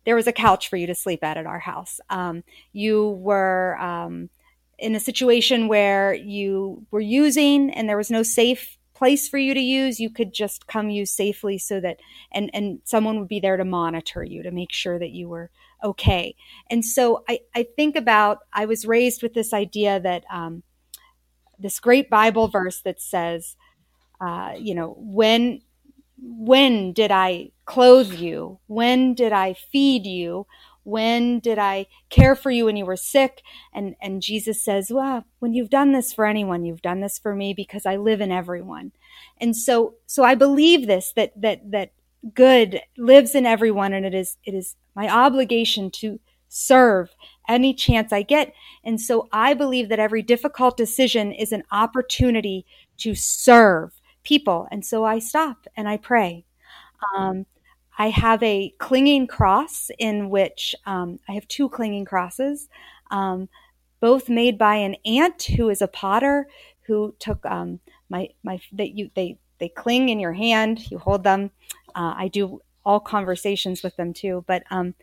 there was a couch for you to sleep at at our house. Um, you were um, in a situation where you were using and there was no safe place for you to use, you could just come use safely so that, and, and someone would be there to monitor you to make sure that you were okay. And so I, I think about, I was raised with this idea that, um, this great Bible verse that says, uh, you know, when when did I clothe you? When did I feed you? When did I care for you when you were sick? And and Jesus says, well, when you've done this for anyone, you've done this for me because I live in everyone. And so so I believe this that that that good lives in everyone and it is it is my obligation to serve any chance I get. And so I believe that every difficult decision is an opportunity to serve people. And so I stop and I pray. Um, I have a clinging cross in which um, I have two clinging crosses, um, both made by an aunt who is a potter who took um, my my that you they they cling in your hand. You hold them. Uh, I do all conversations with them too, but um,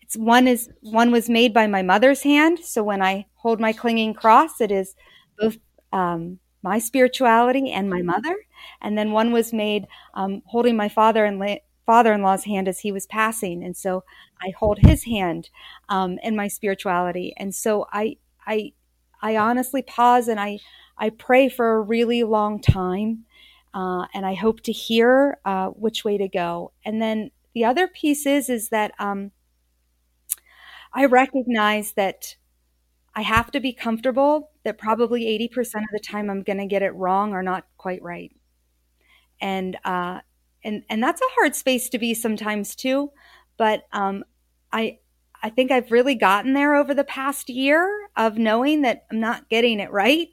it's one is one was made by my mother's hand. So when I hold my clinging cross, it is both um, my spirituality and my mother. And then one was made um, holding my father and father-in-law's hand as he was passing, and so I hold his hand um, in my spirituality. And so I I I honestly pause and I I pray for a really long time. Uh, and I hope to hear uh, which way to go. And then the other piece is is that um, I recognize that I have to be comfortable that probably 80% of the time I'm going to get it wrong or not quite right. And, uh, and, and that's a hard space to be sometimes too. But, um, I, I think I've really gotten there over the past year of knowing that I'm not getting it right.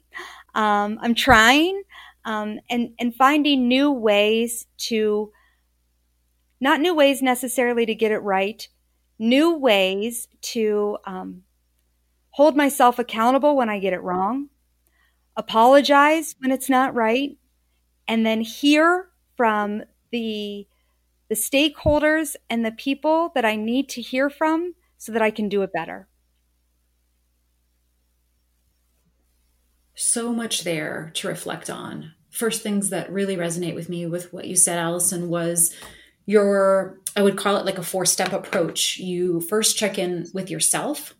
Um, I'm trying, um, and, and finding new ways to, not new ways necessarily to get it right, new ways to, um, hold myself accountable when I get it wrong, apologize when it's not right, and then hear from the the stakeholders and the people that I need to hear from so that I can do it better. So much there to reflect on. First things that really resonate with me with what you said, Alyson, was your, I would call it like a four step approach. You first check in with yourself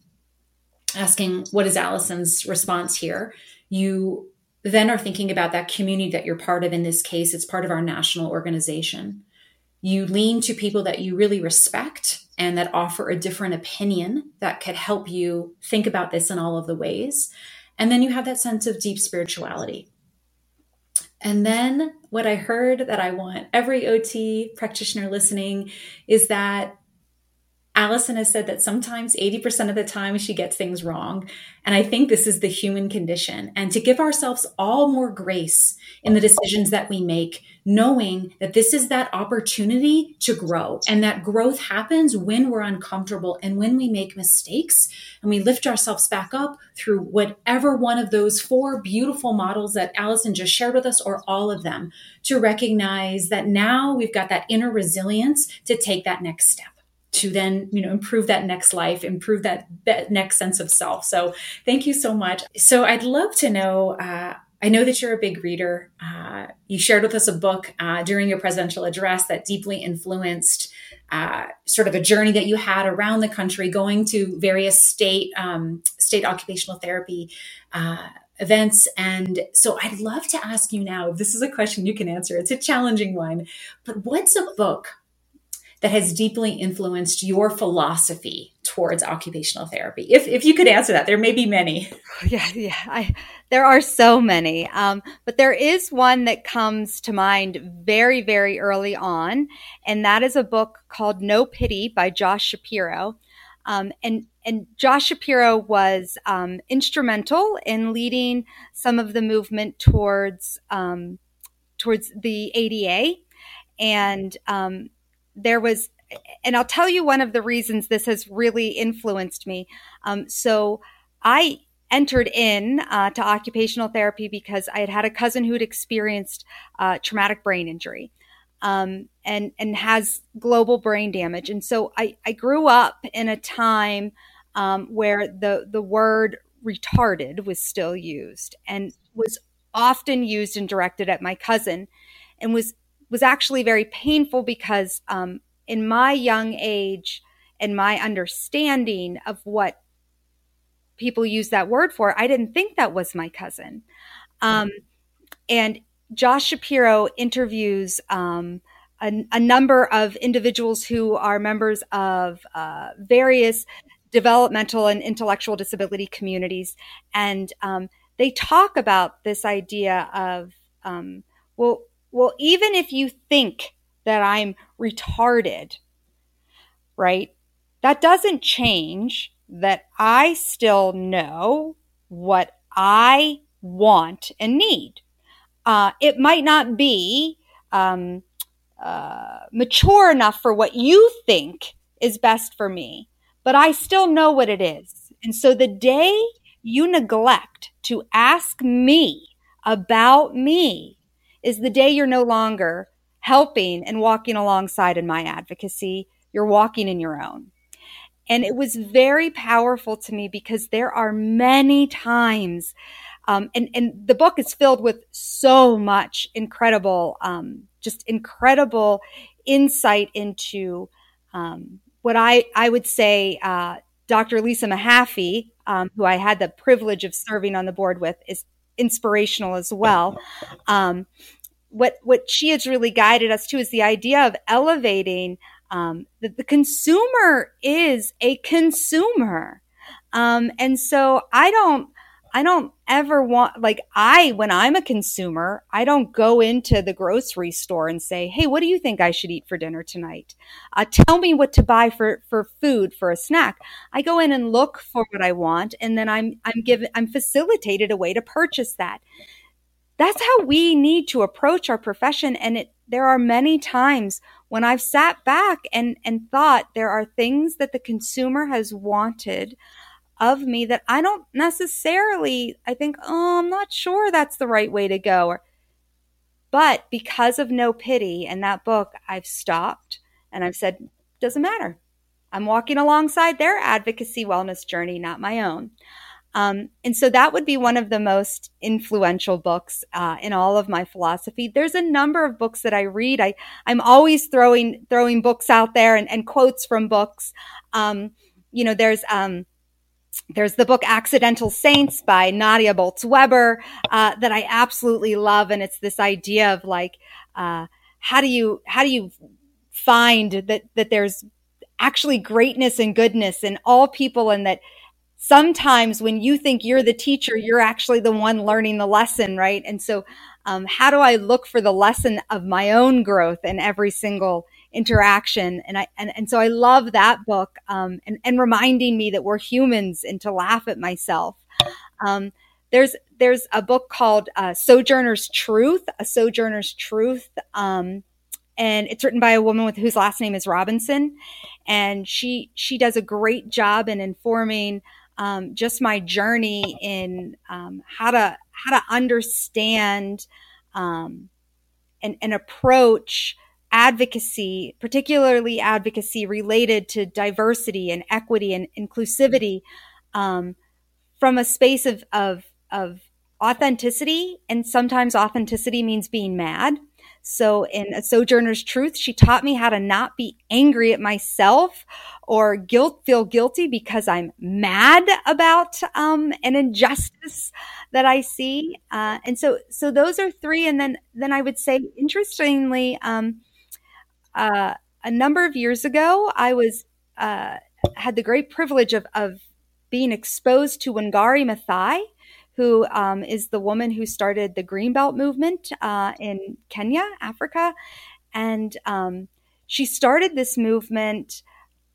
asking what is Alyson's response here. You then are thinking about that community that you're part of. In this case, it's part of our national organization. You lean to people that you really respect and that offer a different opinion that could help you think about this in all of the ways. And then you have that sense of deep spirituality. And then what I heard that I want every OT practitioner listening is that Alyson has said that sometimes 80% of the time she gets things wrong. And I think this is the human condition. And to give ourselves all more grace in the decisions that we make, knowing that this is that opportunity to grow. And that growth happens when we're uncomfortable and when we make mistakes and we lift ourselves back up through whatever one of those four beautiful models that Alyson just shared with us, or all of them, to recognize that now we've got that inner resilience to take that next step to then you know improve that next life improve that, that next sense of self so thank you so much so i'd love to know uh, I know that you're a big reader. Uh, you shared with us a book uh, during your presidential address that deeply influenced uh, sort of a journey that you had around the country, going to various state um, state occupational therapy uh, events. And so, I'd love to ask you now. This is a question you can answer. It's a challenging one, but what's a book that has deeply influenced your philosophy towards occupational therapy? If, if you could answer that, there may be many. Yeah, yeah, I, there are so many. Um, but there is one that comes to mind very, very early on, and that is a book called No Pity by Josh Shapiro. Um, and and Josh Shapiro was um, instrumental in leading some of the movement towards um, towards the ADA, and um, there was, and I'll tell you one of the reasons this has really influenced me. Um, so I entered in uh, to occupational therapy because I had had a cousin who had experienced uh, traumatic brain injury. Um, and and has global brain damage, and so I, I grew up in a time um, where the the word retarded was still used and was often used and directed at my cousin, and was was actually very painful because um, in my young age and my understanding of what people use that word for, I didn't think that was my cousin. Um, and Josh Shapiro interviews um, a, a, number of individuals who are members of uh, various developmental and intellectual disability communities. And um, they talk about this idea of, um, well, well, even if you think that I'm retarded, right? That doesn't change that I still know what I want and need. Uh, it might not be um, uh, mature enough for what you think is best for me, but I still know what it is. And so the day you neglect to ask me about me is the day you're no longer helping and walking alongside in my advocacy. You're walking in your own. And it was very powerful to me because there are many times, um, and, and the book is filled with so much incredible, um, just incredible insight into um, what I, I would say uh, Dr. Lisa Mahaffey, um, who I had the privilege of serving on the board with, is inspirational as well. Um, what what she has really guided us to is the idea of elevating um, that the consumer is a consumer. Um, and so I don't, I don't ever want, like, I, when I'm a consumer, I don't go into the grocery store and say, Hey, what do you think I should eat for dinner tonight? Uh, tell me what to buy for, for food, for a snack. I go in and look for what I want. And then I'm, I'm given, I'm facilitated a way to purchase that. That's how we need to approach our profession. And it, there are many times when I've sat back and, and thought there are things that the consumer has wanted of me that I don't necessarily, I think, oh, I'm not sure that's the right way to go. Or, but because of No Pity and that book, I've stopped and I've said, doesn't matter. I'm walking alongside their advocacy wellness journey, not my own. Um, and so that would be one of the most influential books uh, in all of my philosophy. There's a number of books that I read. I, I'm always throwing throwing books out there and, and quotes from books. Um, you know, there's um, there's the book Accidental Saints by Nadia Bolz-Weber uh, that I absolutely love, and it's this idea of like uh, how do you how do you find that that there's actually greatness and goodness in all people, and that sometimes when you think you're the teacher, you're actually the one learning the lesson, right? And so, um, how do I look for the lesson of my own growth in every single interaction. And I, and, and so I love that book, um, and, and reminding me that we're humans and to laugh at myself. Um, there's, there's a book called, uh, Sojourner's Truth, a Sojourner's Truth. Um, and it's written by a woman with whose last name is Robinson. And she, she does a great job in informing, um, just my journey in, um, how to, how to understand, um, and, and approach advocacy, particularly advocacy related to diversity and equity and inclusivity, um, from a space of, of, of authenticity. And sometimes authenticity means being mad. So in A Sojourner's Truth, she taught me how to not be angry at myself or guilt, feel guilty because I'm mad about, um, an injustice that I see. Uh, and so, so those are three. And then, then I would say, interestingly, um, uh, a number of years ago, I was uh, had the great privilege of, of being exposed to Wangari Maathai, who um, is the woman who started the Greenbelt movement uh, in Kenya, Africa, and um, she started this movement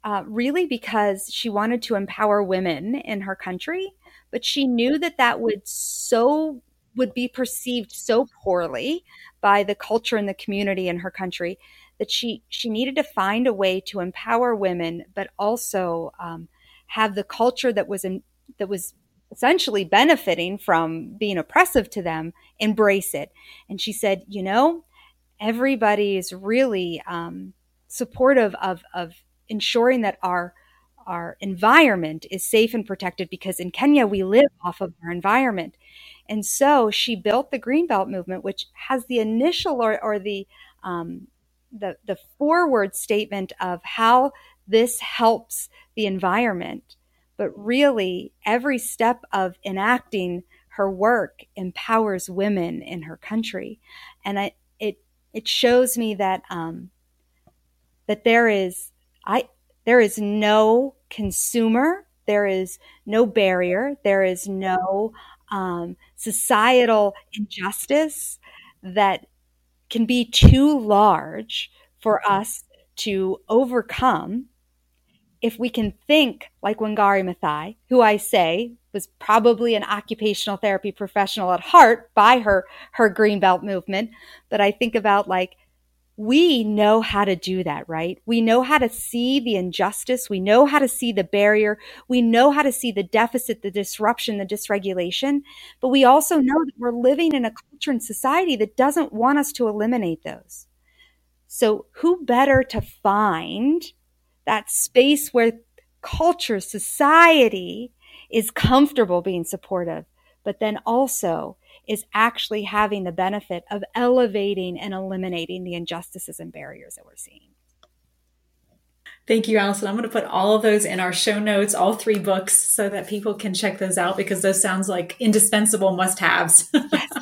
uh, really because she wanted to empower women in her country, but she knew that that would so would be perceived so poorly by the culture and the community in her country that she she needed to find a way to empower women, but also um, have the culture that was in, that was essentially benefiting from being oppressive to them embrace it. And she said, you know, everybody is really um, supportive of of ensuring that our our environment is safe and protected because in Kenya we live off of our environment. And so she built the Greenbelt movement, which has the initial or, or the um, the, the forward statement of how this helps the environment. But really, every step of enacting her work empowers women in her country. And I, it, it shows me that, um, that there is, I, there is no consumer, there is no barrier, there is no um, societal injustice that can be too large for mm-hmm. us to overcome if we can think like Wangari Maathai, who I say was probably an occupational therapy professional at heart by her her green belt movement, but I think about like we know how to do that, right? We know how to see the injustice. We know how to see the barrier. We know how to see the deficit, the disruption, the dysregulation. But we also know that we're living in a culture and society that doesn't want us to eliminate those. So who better to find that space where culture, society is comfortable being supportive, but then also is actually having the benefit of elevating and eliminating the injustices and barriers that we're seeing. Thank you, Alyson. I'm going to put all of those in our show notes, all three books, so that people can check those out because those sounds like indispensable must haves. Yes,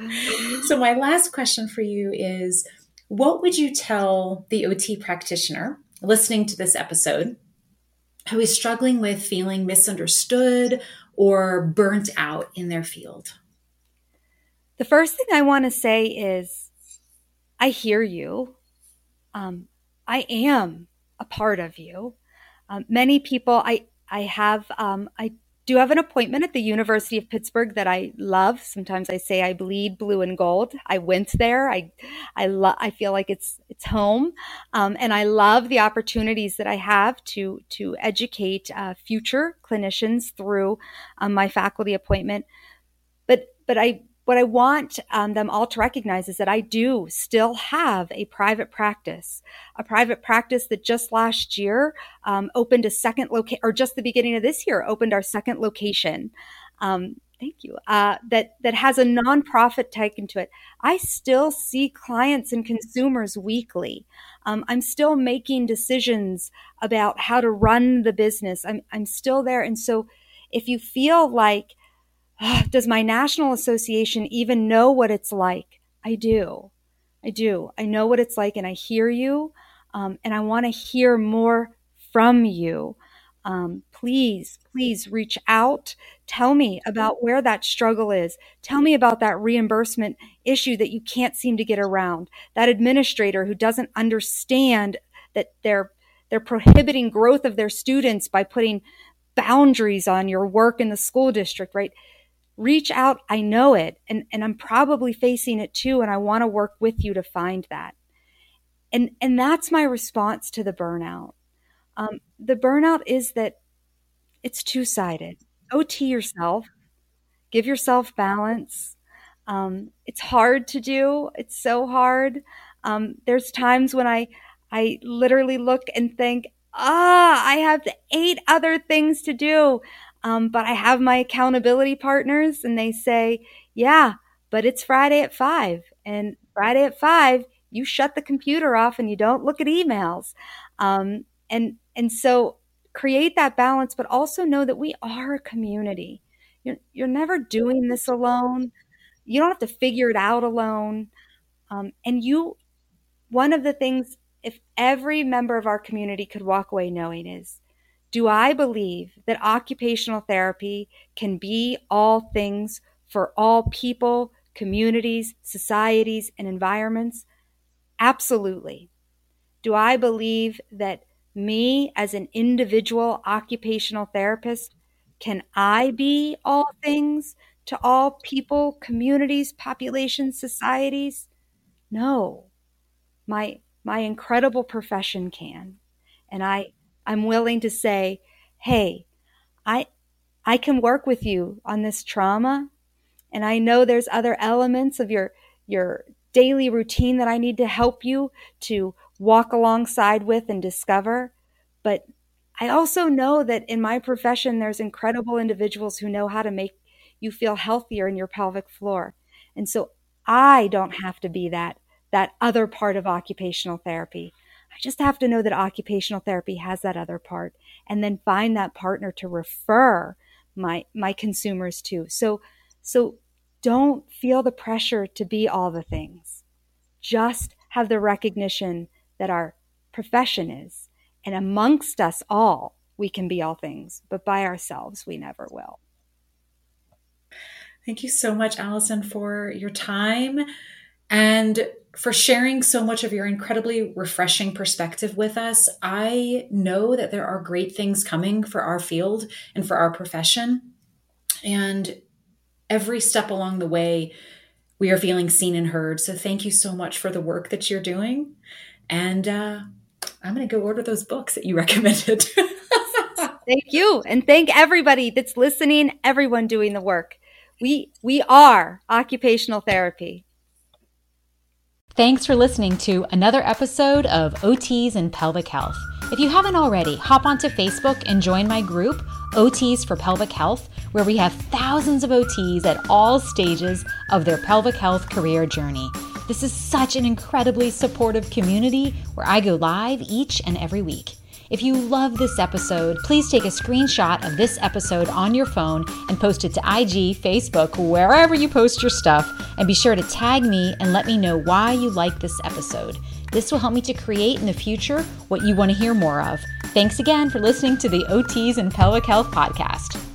yes. so, my last question for you is what would you tell the OT practitioner listening to this episode who is struggling with feeling misunderstood or burnt out in their field? The first thing I want to say is I hear you. Um, I am a part of you. Um, many people, I, I have, um, I do have an appointment at the University of Pittsburgh that I love. Sometimes I say I bleed blue and gold. I went there. I, I love. I feel like it's it's home, um, and I love the opportunities that I have to to educate uh, future clinicians through um, my faculty appointment. But but I what I want um, them all to recognize is that I do still have a private practice, a private practice that just last year um, opened a second location, or just the beginning of this year opened our second location. Um, thank you. Uh, that that has a nonprofit taken to it. I still see clients and consumers weekly. Um, I'm still making decisions about how to run the business. I'm I'm still there, and so if you feel like does my national association even know what it's like? I do. I do. I know what it's like and I hear you. Um, and I want to hear more from you. Um, please, please reach out. Tell me about where that struggle is. Tell me about that reimbursement issue that you can't seem to get around. That administrator who doesn't understand that they're they're prohibiting growth of their students by putting boundaries on your work in the school district, right? Reach out. I know it and, and I'm probably facing it too. And I want to work with you to find that. And, and that's my response to the burnout. Um, the burnout is that it's two sided. OT yourself, give yourself balance. Um, it's hard to do. It's so hard. Um, there's times when I, I literally look and think, ah, I have eight other things to do. Um, but I have my accountability partners and they say, yeah, but it's Friday at five and Friday at five, you shut the computer off and you don't look at emails. Um, and, and so create that balance, but also know that we are a community. You're, you're never doing this alone. You don't have to figure it out alone. Um, and you, one of the things, if every member of our community could walk away knowing is do I believe that occupational therapy can be all things for all people, communities, societies, and environments? Absolutely. Do I believe that me as an individual occupational therapist, can I be all things to all people, communities, populations, societies? No. My my incredible profession can. And I I'm willing to say, hey, I, I can work with you on this trauma. And I know there's other elements of your, your daily routine that I need to help you to walk alongside with and discover. But I also know that in my profession, there's incredible individuals who know how to make you feel healthier in your pelvic floor. And so I don't have to be that, that other part of occupational therapy. I just have to know that occupational therapy has that other part and then find that partner to refer my my consumers to. So so don't feel the pressure to be all the things. Just have the recognition that our profession is and amongst us all we can be all things, but by ourselves we never will. Thank you so much Alyson for your time and for sharing so much of your incredibly refreshing perspective with us. I know that there are great things coming for our field and for our profession. And every step along the way, we are feeling seen and heard. So thank you so much for the work that you're doing. And uh, I'm going to go order those books that you recommended. thank you. And thank everybody that's listening, everyone doing the work. We, we are occupational therapy. Thanks for listening to another episode of OTs and Pelvic Health. If you haven't already, hop onto Facebook and join my group, OTs for Pelvic Health, where we have thousands of OTs at all stages of their pelvic health career journey. This is such an incredibly supportive community where I go live each and every week. If you love this episode, please take a screenshot of this episode on your phone and post it to IG, Facebook, wherever you post your stuff, and be sure to tag me and let me know why you like this episode. This will help me to create in the future what you want to hear more of. Thanks again for listening to the OTs and Pelvic Health Podcast.